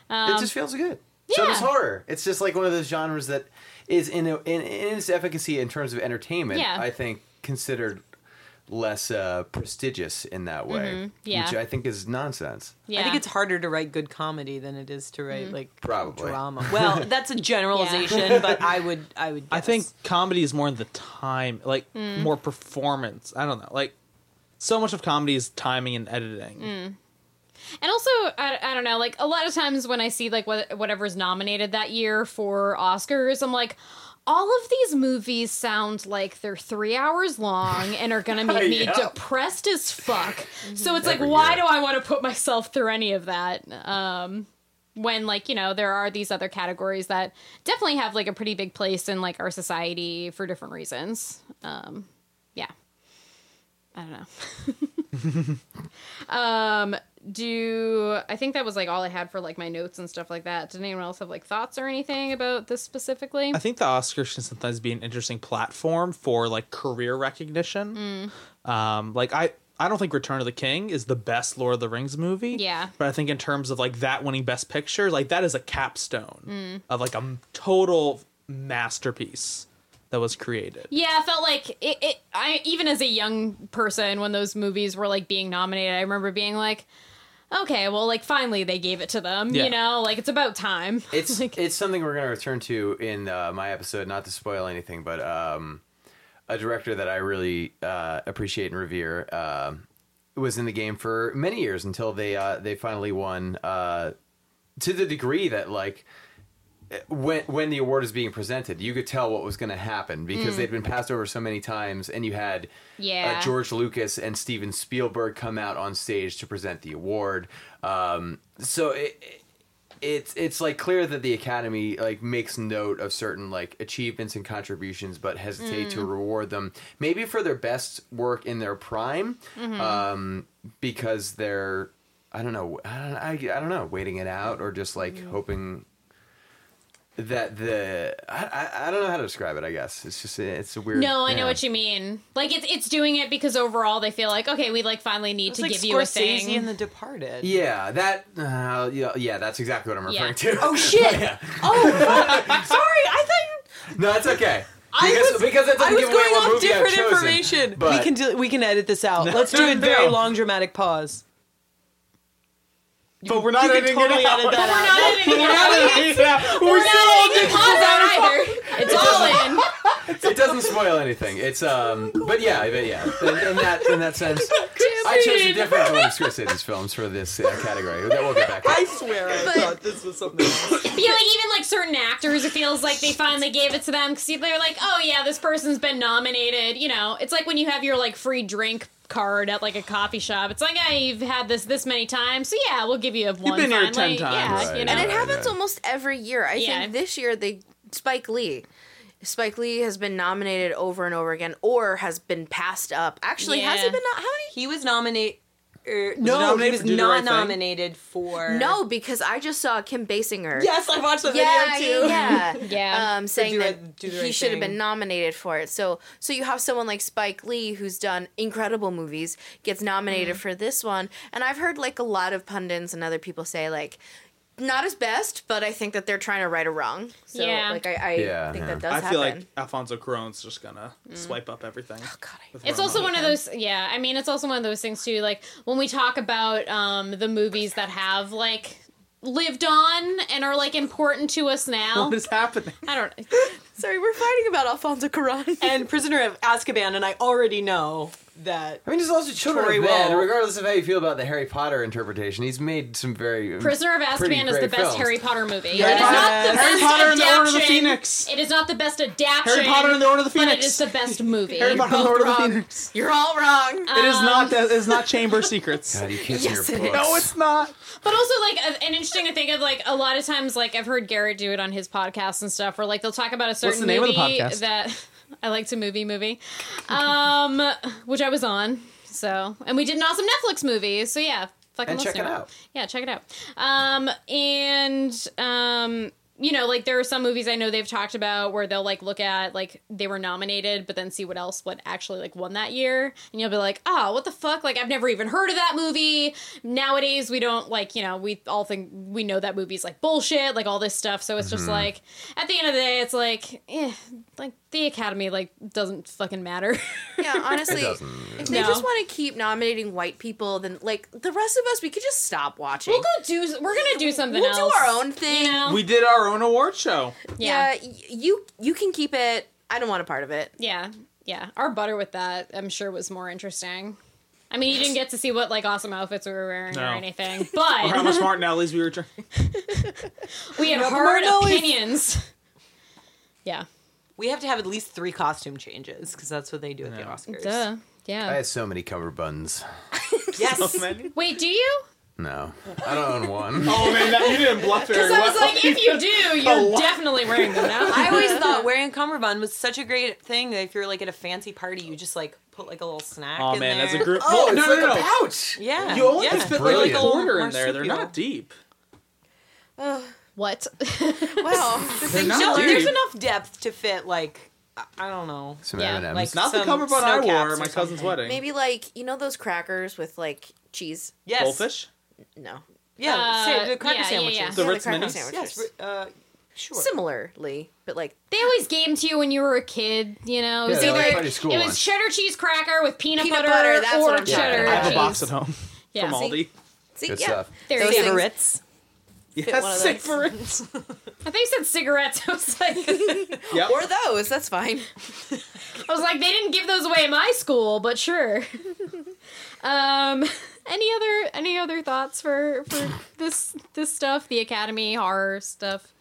Um, it just feels good. Yeah. So does horror. It's just like one of those genres that is in, a, in in its efficacy in terms of entertainment. Yeah. I think considered less uh, prestigious in that way, Mm-hmm. yeah. which I think is nonsense. yeah I think it's harder to write good comedy than it is to write like Probably. drama. Well, that's a generalization, but I would I would. I think comedy is more in the time, like Mm. more performance. I don't know. Like so much of comedy is timing and editing. Mm. And also, I, I don't know, like a lot of times when I see like what, whatever's nominated that year for Oscars, I'm like, all of these movies sound like they're three hours long and are gonna make me Yeah. depressed as fuck. So it's like, Every why year. do I want to put myself through any of that? Um, when like you know there are these other categories that definitely have like a pretty big place in like our society for different reasons. Um, yeah, I don't know. um, do I think that was like all I had for like my notes and stuff like that? Did anyone else have like thoughts or anything about this specifically? I think the Oscars can sometimes be an interesting platform for like career recognition. Mm. Um, like I, I don't think Return of the King is the best Lord of the Rings movie. Yeah. but I think in terms of like that winning Best Picture, like that is a capstone Mm. of like a total masterpiece that was created. Yeah, I felt like it, it. I even as a young person, when those movies were like being nominated, I remember being like, "Okay, well, like finally they gave it to them." Yeah. You know, like it's about time. It's like, it's something we're going to return to in uh, my episode. Not to spoil anything, but um, a director that I really uh, appreciate and revere um was in the game for many years until they uh, they finally won. Uh, to the degree that like when when the award is being presented, you could tell what was going to happen because they'd been passed over so many times, and you had Yeah. uh, George Lucas and Steven Spielberg come out on stage to present the award. Um, so it, it- it's it's like clear that the Academy like makes note of certain like achievements and contributions, but hesitate to reward them maybe for their best work in their prime, um, because they're I don't know I don't, I, I don't know waiting it out or just like hoping that the I, I I don't know how to describe it. I guess it's just it's a weird. no, I know yeah. what you mean. Like it's it's doing it because overall they feel like, okay, we like finally need it's to like give you a Scorsese thing. in The Departed. Yeah, that uh, yeah, yeah, that's exactly what I'm Yeah. referring to. Oh shit! yeah. Oh fuck! Sorry, I thought you. No, it's okay. I Because, was, because that I doesn't was give going what off different chosen, information. we can do. We can edit this out. Let's do a no. very long dramatic pause. But we're not you can editing totally it out. edit that We're not editing it out. We're We're not editing pause out either. It's all in. It doesn't spoil anything. It's um, but yeah, but yeah, in, in that in that sense, I chose a different one of Scorsese's films for this uh, category. That we'll get back. to. I swear I But- thought this was something else. yeah, like even like certain actors, it feels like they finally gave it to them because they're like, oh yeah, this person's been nominated. You know, it's like when you have your like free drink card at like a coffee shop. It's like, yeah, you've had this this many times, so yeah, we'll give you a one. been here finally. 10 times. Yeah, Right. you know. and it happens yeah. almost every year. I Yeah. think this year they Spike Lee. Spike Lee has been nominated over and over again, or has been passed up. Actually, has he been? No- how many? He was nominated. Er, no, nominated he was for Do the not Right Thing? nominated for. No, because I just saw Kim Basinger. Yes, I watched the yeah, video too. yeah, Yeah. Um, saying Do that Right- Do the he Right should have Thing. been nominated for it. So, so you have someone like Spike Lee who's done incredible movies gets nominated Mm. for this one, and I've heard like a lot of pundits and other people say like. Not his best, but I think that they're trying to right a wrong. So, Yeah. like I, I Yeah, think yeah. that does I happen. feel like Alfonso Cuarón's just gonna Mm. swipe up everything. Oh, God, I- It's also one of those, yeah. I mean, it's also one of those things too. Like when we talk about um, the movies that have like lived on and are like important to us now. What is happening? I don't. Sorry, we're fighting about Alfonso Cuarón. And Prisoner of Azkaban, and I already know that. I mean, there's also Children Tori of Men. Will. Regardless of how you feel about the Harry Potter interpretation, he's made some very Prisoner of pretty Azkaban is the great best films. Harry Potter movie. Yeah. It is not the best Harry best Potter and the Order of the adaptation. Phoenix. It is not the best adaptation. Harry Potter and the Order of the But Phoenix. it is the best movie. Harry Potter and the Order of the wrong. Phoenix. You're all wrong. It is not. That is not um, Chamber Secrets. God, you kiss Yes, in it your is. books. No, it's not. But also, like, a- an interesting to think of, like, a lot of times, like, I've heard Garrett do it on his podcast and stuff, where, like, they'll talk about a certain the name of the movie podcast? that I liked a movie movie, um, which I was on. So, and we did an awesome Netflix movie. So yeah, fucking And check it out. Yeah, check it out. Um, and um, you know, like there are some movies I know they've talked about where they'll like look at like they were nominated, but then see what else what actually like won that year, and you'll be like, oh, what the fuck? Like I've never even heard of that movie. Nowadays we don't like you know we all think we know that movie's like bullshit, like all this stuff. So it's Mm-hmm. just like at the end of the day, it's like, eh, like the Academy like doesn't fucking matter. Yeah, honestly, It doesn't. if they No. just want to keep nominating white people, then like the rest of us, we could just stop watching. we'll go do. We're gonna do something We'll else. do our own thing. You know? We did our own award show. yeah. yeah, y- you you can keep it. I don't want a part of it. Yeah, yeah. Our butter with that, I'm sure, was more interesting. I mean, you didn't get to see what like awesome outfits we were wearing No. or anything, Or how but much Martinelli's we were drinking. we had Yeah, hard Martinelli's- opinions. Yeah, We have to have at least three costume changes because that's what they do at the Oscars. duh. Yeah. I Yeah. had so many cummerbunds. Yes. So many. Wait, do you? No, I don't own one. Oh man, that, you didn't bluff very Because well. I was like, if you do, you're definitely wearing them now. I always thought wearing a cummerbund was such a great thing that if you're like at a fancy party, you just like put like a little snack. oh in man, there. as a group. Oh, well, it's no, like no, a no. pouch. Yeah. You only yeah. fit Or like a Brilliant. quarter in there. They're marsupial. not deep. What? Well, They're No, not there's deep. enough depth to fit like I- I don't know. Some Yeah, M&Ms. like- Not the Some cummerbund I snow wore caps at my cousin's something. wedding. maybe like you know those crackers with like cheese. Yes. goldfish. No, Yeah. Uh, sa- the cracker yeah, yeah, sandwiches. yeah. The Yeah, Ritz cracker Minis? sandwiches. Yes. Uh, sure. Similarly, but like They always gave them to you when you were a kid. You know, it was Yeah, they're like either buddy school it was lunch. cheddar cheese cracker with peanut, Peanut butter, butter, that's or what I'm talking cheddar about. I have a cheese. box at home Yeah, from see? Aldi. see, Good yeah, stuff. There Those you go. Favorites. Yes, one of sick those. for it. I think you said cigarettes. I was like, Yep. or those. That's fine. I was like, they didn't give those away in my school, but sure. um, any other any other thoughts for for this this stuff? The Academy horror stuff.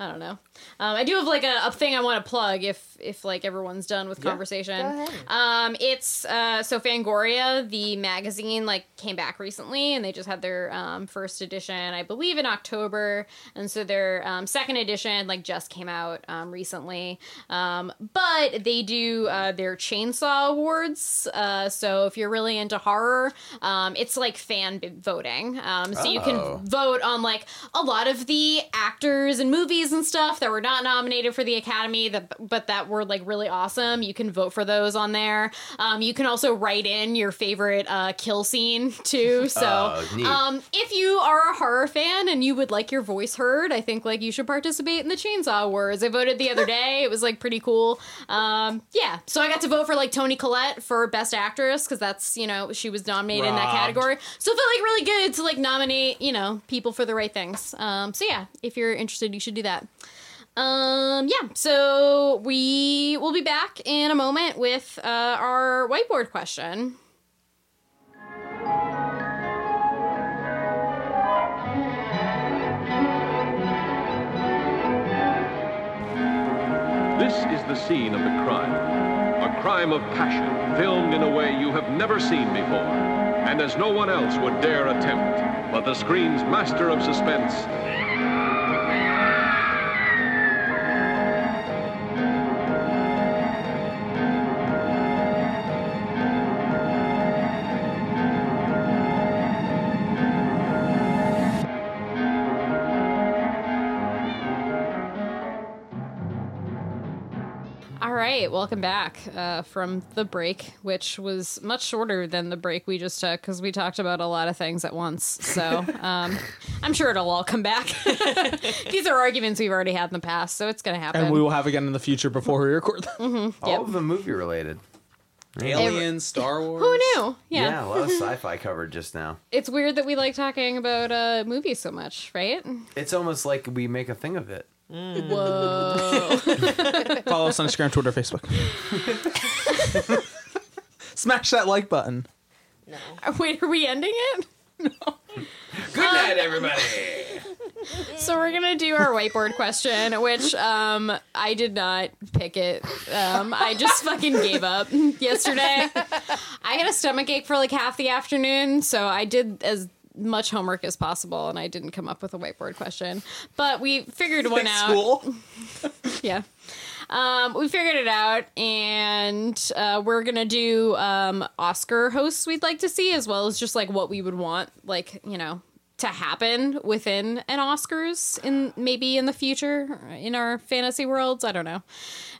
I don't know. Um, I do have like a, a thing I want to plug if if like everyone's done with conversation. Um, it's uh, so Fangoria, the magazine, like came back recently, and they just had their um, first edition, I believe, in October, and so their um, second edition like just came out um, recently. Um, but they do uh, their Chainsaw Awards. Uh, so if you're really into horror, um, it's like fan b- voting. Um, so you Oh. can vote on like a lot of the actors and movies and stuff that were not nominated for the Academy, that but that were like really awesome. You can vote for those on there. Um, you can also write in your favorite uh, kill scene too. So neat. um, if you are a horror fan and you would like your voice heard, I think like you should participate in the Chainsaw Awards. I voted the other day. It was like pretty cool. Um, yeah, so I got to vote for like Toni Collette for Best Actress because that's you know she was nominated in that category. So it felt like really good to like nominate you know people for the right things. Um, so yeah, if you're interested, you should do that. Um, yeah, so we will be back in a moment with uh, our whiteboard question. This is the scene of the crime. A crime of passion, filmed in a way you have never seen before, and as no one else would dare attempt. But the screen's master of suspense right, welcome back uh, from the break, which was much shorter than the break we just took because we talked about a lot of things at once. So um, I'm sure it'll all come back. These are arguments we've already had in the past, so it's going to happen. and we will have again in the future before we record them. All Yep. of them movie related. Aliens, Star Wars. Who knew? Yeah. Yeah. a lot of sci-fi covered just now. It's weird that we like talking about uh, movies so much, right? It's almost like we make a thing of it. Whoa. Follow us on Instagram, Twitter, Facebook. Smash that like button. No. Wait, are we ending it? No. Good night, everybody. So we're gonna do our whiteboard question, which um I did not pick it. Um I just fucking gave up yesterday. I had a stomach ache for like half the afternoon, so I did as much homework as possible and I didn't come up with a whiteboard question. But we figured one out. School. Yeah. Um, we figured it out, and uh, we're gonna do um, Oscar hosts we'd like to see, as well as just like what we would want, like you know, to happen within an Oscars in maybe in the future in our fantasy worlds. I don't know.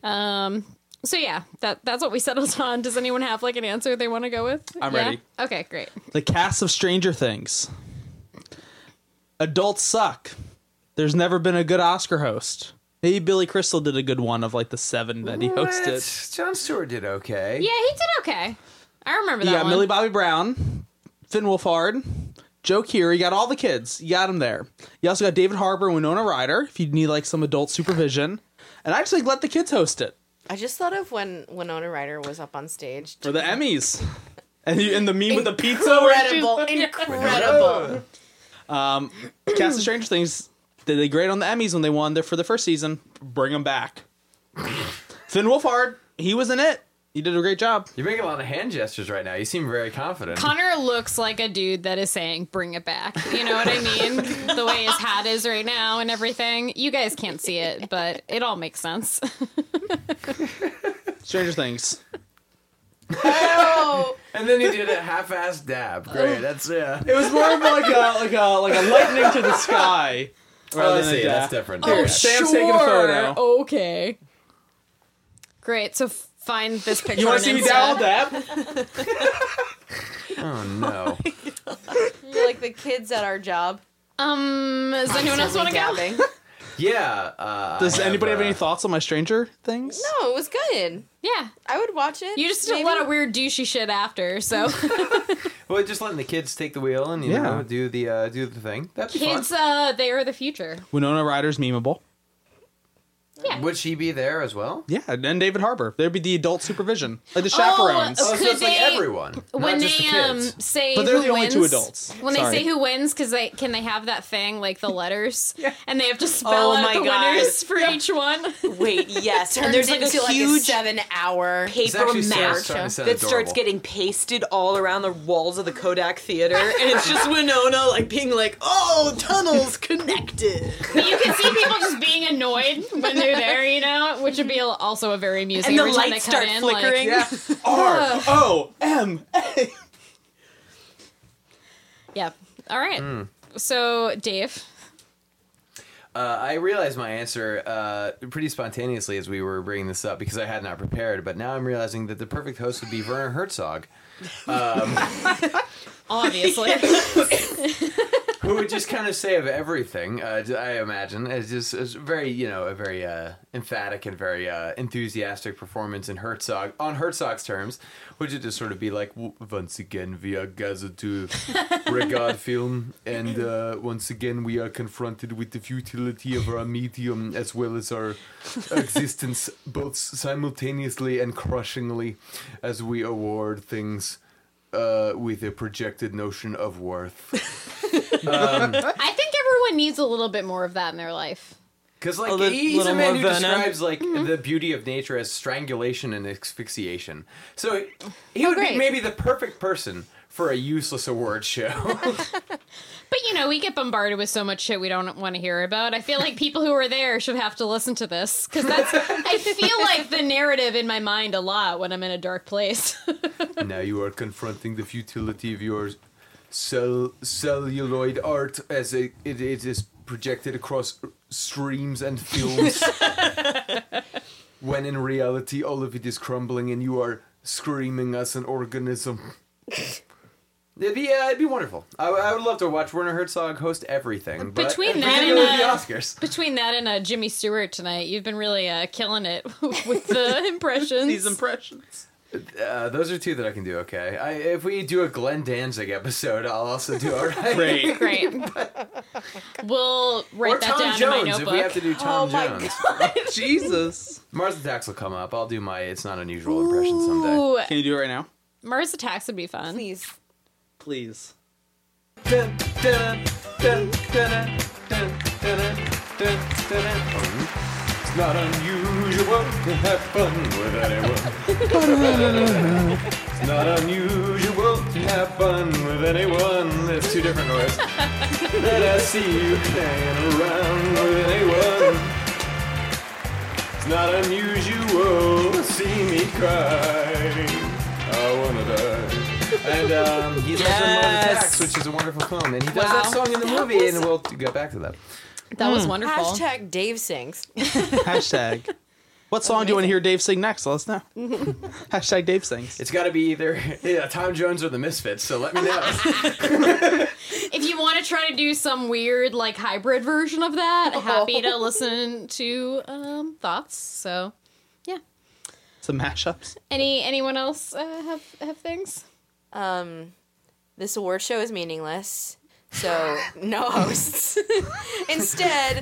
Um, so yeah, that that's what we settled on. Does anyone have like an answer they want to go with? I'm Yeah? ready. Okay, great. The cast of Stranger Things. Adults suck. There's never been a good Oscar host. Maybe Billy Crystal did a good one of like the seven that he hosted. What? Jon Stewart did okay. Yeah, he did okay. I remember You that got one. Millie Bobby Brown, Finn Wolfhard, Joe Keery. You got all the kids. You got them there. You also got David Harbour and Winona Ryder if you need like some adult supervision. And I just like let the kids host it I just thought of when Winona Ryder was up on stage. for the Emmys. And, you, and the meme with the pizza. where she's- Incredible, incredible. Um, Cast of Stranger Things did they great on the Emmys when they won there for the first season. Bring them back. Finn Wolfhard, he was in it. He did a great job. You're making a lot of hand gestures right now. You seem very confident. Connor looks like a dude that is saying, bring it back. You know what I mean? the way his hat is right now and everything. You guys can't see it, but it all makes sense. Stranger Things. Oh, and then he did a half-assed dab. Great. That's yeah. It was more of like a like a like a lightning to the sky. Oh, I see. That's different. Here, Yeah. Sam's taking a photo. Okay. Great. So f- find this picture. You want to see me Insta. download that? Oh no. you're like the kids at our job. Um, does anyone else want to go? Yeah. Uh, Does I anybody have uh, any thoughts on my Stranger Things? No, it was good. Yeah. I would watch it. You just did a lot of weird douchey shit after, so Well, just letting the kids take the wheel and you Yeah. know do the uh, do the thing. That'd kids, fun. uh, they are the future. Winona Ryder's memeable. Yeah. Would she be there as well? Yeah, and David Harbour. There'd be the adult supervision, like the chaperones. Oh, Oh, so Could it's like they- everyone, when not they just the um say But they're who the only wins, two adults. when they say who wins because they can they have that thing like the letters and they have to spell Oh out my the God. winners for each one Wait, yes. and there's like a into, huge seven-hour paper actually so- map starting to that starts getting pasted all around the walls of the Kodak Theater, and it's just Winona like being like, "Oh, tunnels connected." But you can see people just being annoyed when they're there you know which would be also a very amusing And the every lights they start in, flickering. like, Yeah. R O M A. yeah all right Hmm. so Dave Uh, I realized my answer uh, pretty spontaneously as we were bringing this up because I had not prepared. But now I'm realizing that the perfect host would be Werner Herzog, obviously who would just kind of say of everything. Uh, I imagine it's just it's very you know a very uh, emphatic and very uh, enthusiastic performance in Herzog on Herzog's terms, which would just sort of be like once again we are gathered to regard film, and uh, once again we are confronted with the futility of our medium as well as our existence, both simultaneously and crushingly, as we award things. Uh, with a projected notion of worth. I think everyone needs a little bit more of that in their life Because like A lit- he's a man who venom. describes like Mm-hmm. the beauty of nature as strangulation and asphyxiation. So he would be Oh, maybe the perfect person for a useless award show. But you know, we get bombarded with so much shit we don't want to hear about. I feel like people who are there should have to listen to this because that's. I feel like the narrative in my mind a lot when I'm in a dark place. now you are confronting the futility of your cell- celluloid art as it, it, it is projected across streams and films. when in reality, all of it is crumbling and you are screaming as an organism. It'd be, uh, it'd be wonderful. I, I would love to watch Werner Herzog host everything. But Between that particularly and, the uh, Oscars. Between that and uh, Jimmy Stewart tonight, you've been really uh, killing it with the impressions. These impressions. Uh, those are two that I can do okay. I, if we do a Glenn Danzig episode, I'll also do alright. Great. Great. We'll write Or that Tom down Jones in my if notebook. we have to do Tom Oh my Jones. Jesus. Mars Attacks will come up. I'll do my It's Not Unusual impression someday. Ooh, Can you do it right now? Mars Attacks would be fun. Please. Please. It's not unusual to have fun with anyone. it's not unusual to have fun with anyone. It's two different words. that I see you hanging around with anyone. It's not unusual to see me cry. I wanna die. And um, he's also in Mars Yes. Attacks, which is a wonderful film, and he does Wow. that song in the movie, and we'll get back to that. That was wonderful. Hashtag Dave sings. Hashtag. What song do you want to hear Dave sing next? Let us know. Hashtag Dave sings. It's got to be either yeah, Tom Jones or the Misfits. So let me know. If you want to try to do some weird like hybrid version of that, happy to listen to um, thoughts. So, yeah. Some mashups. Any anyone else uh, have have things? Um, this award show is meaningless. So no hosts. Instead,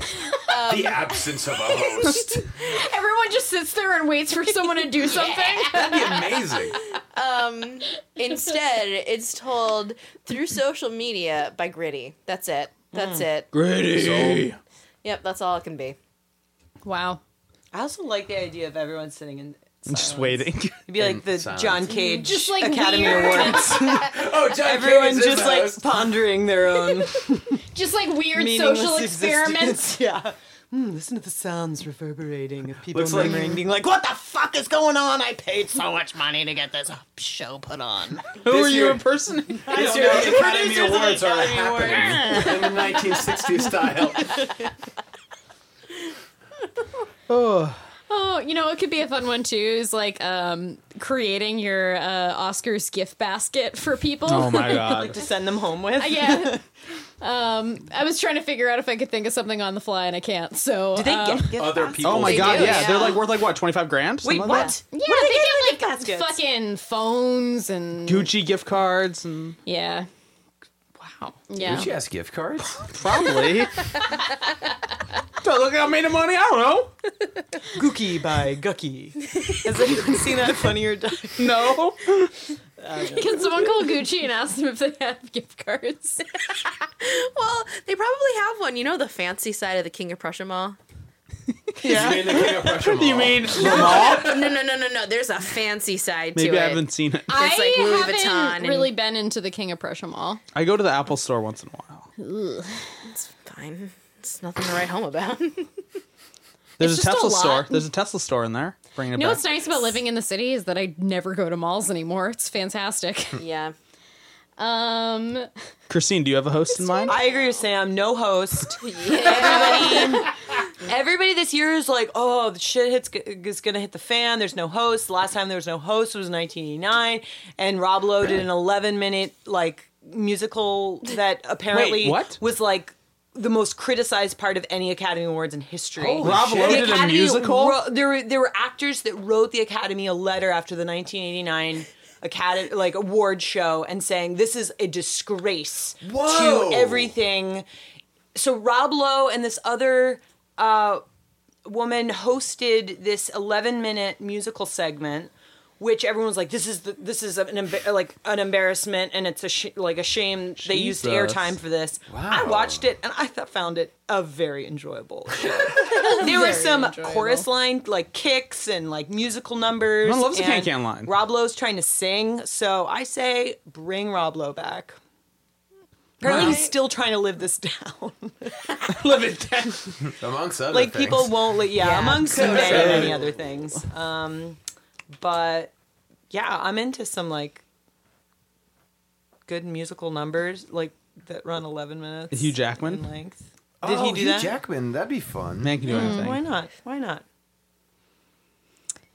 um, the absence of a host. Everyone just sits there and waits for someone to do something. That'd be amazing. um, instead it's told through social media by Gritty. That's it. That's it. Gritty. Yep, that's all it can be. Wow. I also like the idea of everyone sitting in. Just waiting. It'd be like the silence. John Cage Just, like, Academy weird. Awards. Oh, John Everyone Cage is just the like pondering their own Just like weird meaningless social experiments. existence. Yeah. Hmm, listen to the sounds reverberating of people Looks like- murmuring, being like, "What the fuck is going on? I paid so much money to get this show put on." Who This are you impersonating? This year, the Academy producers of the Awards are Academy happening in the 1960s style. Oh. Oh, you know, it could be a fun one too. Is like um, creating your uh, Oscars gift basket for people. Oh my god. to send them home with. yeah. Um, I was trying to figure out if I could think of something on the fly, and I can't. So Do they um, get gift Other people. Oh my god, do, yeah. yeah. They're like worth like what, 25 grand? Wait, like what? Yeah, What do they get get gift like baskets? fucking phones and? Gucci gift cards and yeah, Wow. yeah. Gucci has gift cards. probably. don't look like I made the money? I don't know. Gookie by Gucky. Has anyone seen that Funny or Die? No. Uh, Can someone call Gucci and ask them if they have gift cards? Well, they probably have one. You know the fancy side of the King of Prussia Mall? You mean the King of Prussia You mean the mall? No, no, no, no, no. There's a fancy side to Maybe to I haven't seen it. I like Louis haven't Vuitton and- really been into the King of Prussia Mall. I go to the Apple store once in a while. It's fine. It's nothing to write home about. There's It's a just a Tesla store. There's a Tesla store in there. Bringing it You know back. what's nice about living in the city is that I never go to malls anymore. It's fantastic. yeah. Um, Christine, do you have a host in mind? I agree with Sam. No host. Everybody, everybody this year is like, oh, the shit hits is gonna hit the fan. There's no host. The last time there was no host was 1989, and Rob Lowe did an 11 minute like musical that apparently what? was like the most criticized part of any Academy Awards in history. Holy Rob shit. Lowe The did a Academy musical? wrote- there, were, there were actors that wrote the Academy a letter after the 1989 Academy like award show and saying this is a disgrace Whoa. to everything. So Rob Lowe and this other uh, woman hosted this 11 minute musical segment which everyone was like, "This is the, this is an emba- like an embarrassment, and it's a sh- like a shame they used Jesus. airtime for this." I watched it and I th- found it a very enjoyable show. there were Very some enjoyable. chorus line like kicks and like musical numbers. Everyone loves the and can-can line. Rob Lowe's trying to sing, so I say bring Rob Lowe back. Apparently, he's still trying to live this down. Live it down. Amongst other like things. people won't let yeah, Yeah, amongst good many, many other things um but yeah i'm into some like good musical numbers like that run 11 minutes Hugh Jackman? in length did oh, he do Hugh that Jackman, that'd be fun. Man can do anything. Mm, why not why not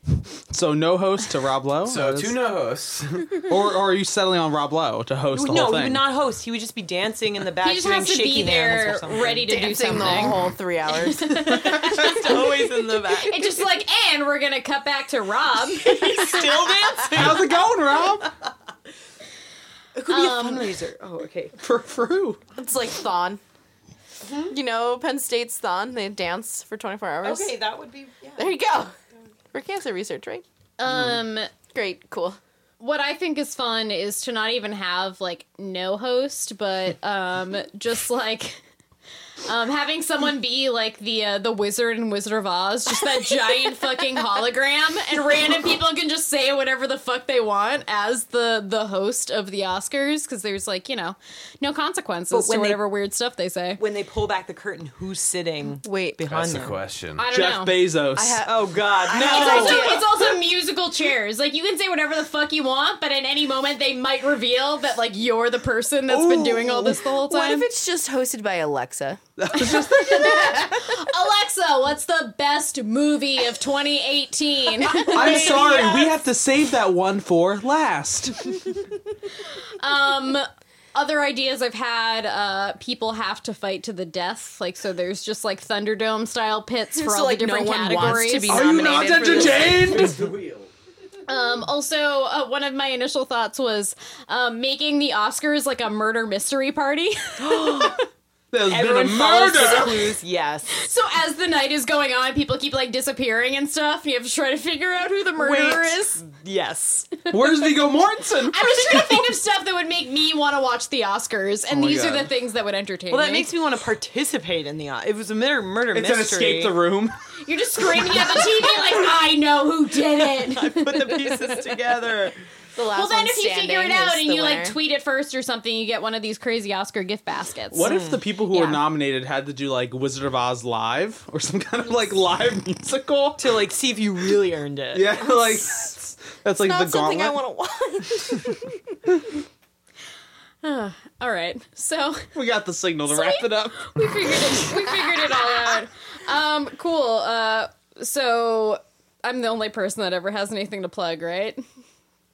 So no host to Rob Lowe. So two no hosts. or, or are you settling on Rob Lowe to host the no whole he would not host he would just be dancing in the back He just doing has to shaky be hands or there, something. ready to do Dancing the whole three hours. always in the back It's just like, and we're gonna cut back to Rob. He's still dancing How's it going, Rob? it could be Um, a fundraiser oh okay For for who? it's like Thon. You know, Penn State's Thon. They dance for 24 hours. okay that would be yeah There you go. For cancer research, right? um, Great, cool. what I think is fun is to not even have like no host, but um, just like. Um, having someone be like the uh, the wizard and Wizard of Oz, just that giant fucking hologram, and random people can just say whatever the fuck they want as the the host of the Oscars, because there's like you know no consequences to when they- whatever weird stuff they say. when they pull back the curtain who's sitting Wait, behind That's the them question. I don't Jeff know. Bezos. I ha- oh god no It's also, it's also musical chairs. Like you can say whatever the fuck you want, but at any moment they might reveal that like you're the person that's been doing all this the whole time. what if it's just hosted by Alexa? Alexa, what's the best movie of 2018? I'm sorry, we have to save that one for last. um other ideas I've had, uh, people have to fight to the death. Like, so there's just like Thunderdome style pits for So, all like, the no different one wants categories. to be Are you not nominated for this. entertained? Um, also, uh, one of my initial thoughts was um, making the Oscars like a murder mystery party. There's been a follows murder. clues. Yes. So as the night is going on, people keep like disappearing and stuff. And you have to try to figure out who the murderer Wait. is. Yes. Where's Viggo Mortensen? I was just trying to think of stuff that would make me want to watch the Oscars, and Oh my these are God. the things that would entertain Well, me. that makes me want to participate in the. It was a murder murder It's an mystery. escape the room. You're just screaming at the TV like, "I know who did it." I put the pieces together. The last Well, then if you figure it out and the you like tweet it first or something, you get one of these crazy Oscar gift baskets. What if the people who were nominated had to do like Wizard of Oz live or some kind of like live musical? To like see if you really earned it. Yeah, like that's, that's like not the something gauntlet. I want to watch. All right, so We got the signal to wrap it up. we figured it. We figured it all out. Um, cool. Uh, so I'm the only person that ever has anything to plug, right?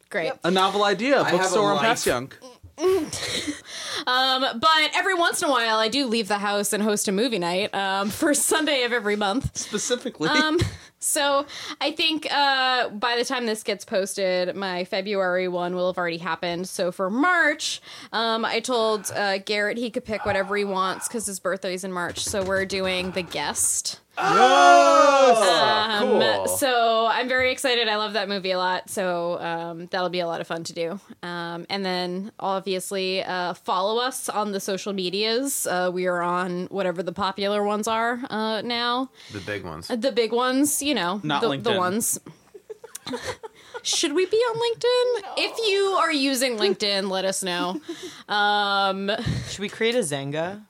Great. A novel idea, bookstore on life. Passyunk. Um, but every once in a while, I do leave the house and host a movie night um, for Sunday of every month. Specifically, Um, so I think uh, by the time this gets posted, my February one will have already happened. So for March, um, I told uh, Garrett he could pick whatever he wants because his birthday's in March. So we're doing The Guest. Oh, Um, cool. So I'm very excited. I love that movie a lot. So um, that'll be a lot of fun to do. Um, and then obviously uh, follow us on the social medias. Uh, we are on whatever the popular ones are uh, now. the big ones. The big ones, you know, Not the, the LinkedIn. ones. Should we be on LinkedIn? If you are using LinkedIn, let us know. Um, Should we create a Xanga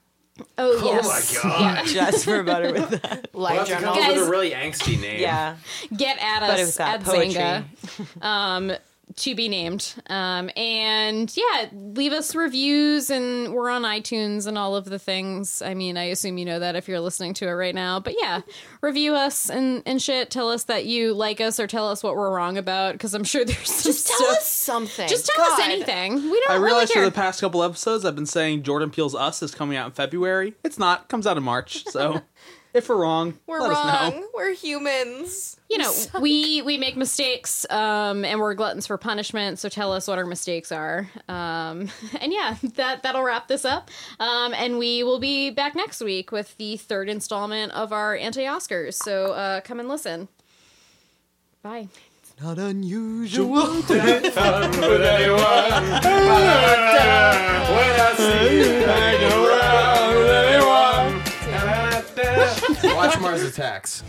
oh, yes. Oh my god! just for better with that? We'll Live have to come up with Guys- a really angsty name. Yeah, Get at but it us was that at poetry. Xanga. Um, to be named. Um, and yeah, leave us reviews, and we're on iTunes and all of the things. I mean, I assume you know that if you're listening to it right now. But yeah, review us and, and shit. Tell us that you like us or tell us what we're wrong about, because I'm sure there's some Just tell stuff. us something. Just tell us anything. We don't I really realized for the past couple episodes, I've been saying Jordan Peele's Us is coming out in February. It's not. It comes out in March. So if we're wrong, We're let us know. wrong. We're humans. you know, we we make mistakes, um, and we're gluttons for punishment. So tell us what our mistakes are. Um, and yeah, that that'll wrap this up. Um, and we will be back next week with the third installment of our anti Oscars. So uh, come and listen. Bye. It's not unusual. Watch Mars Attacks.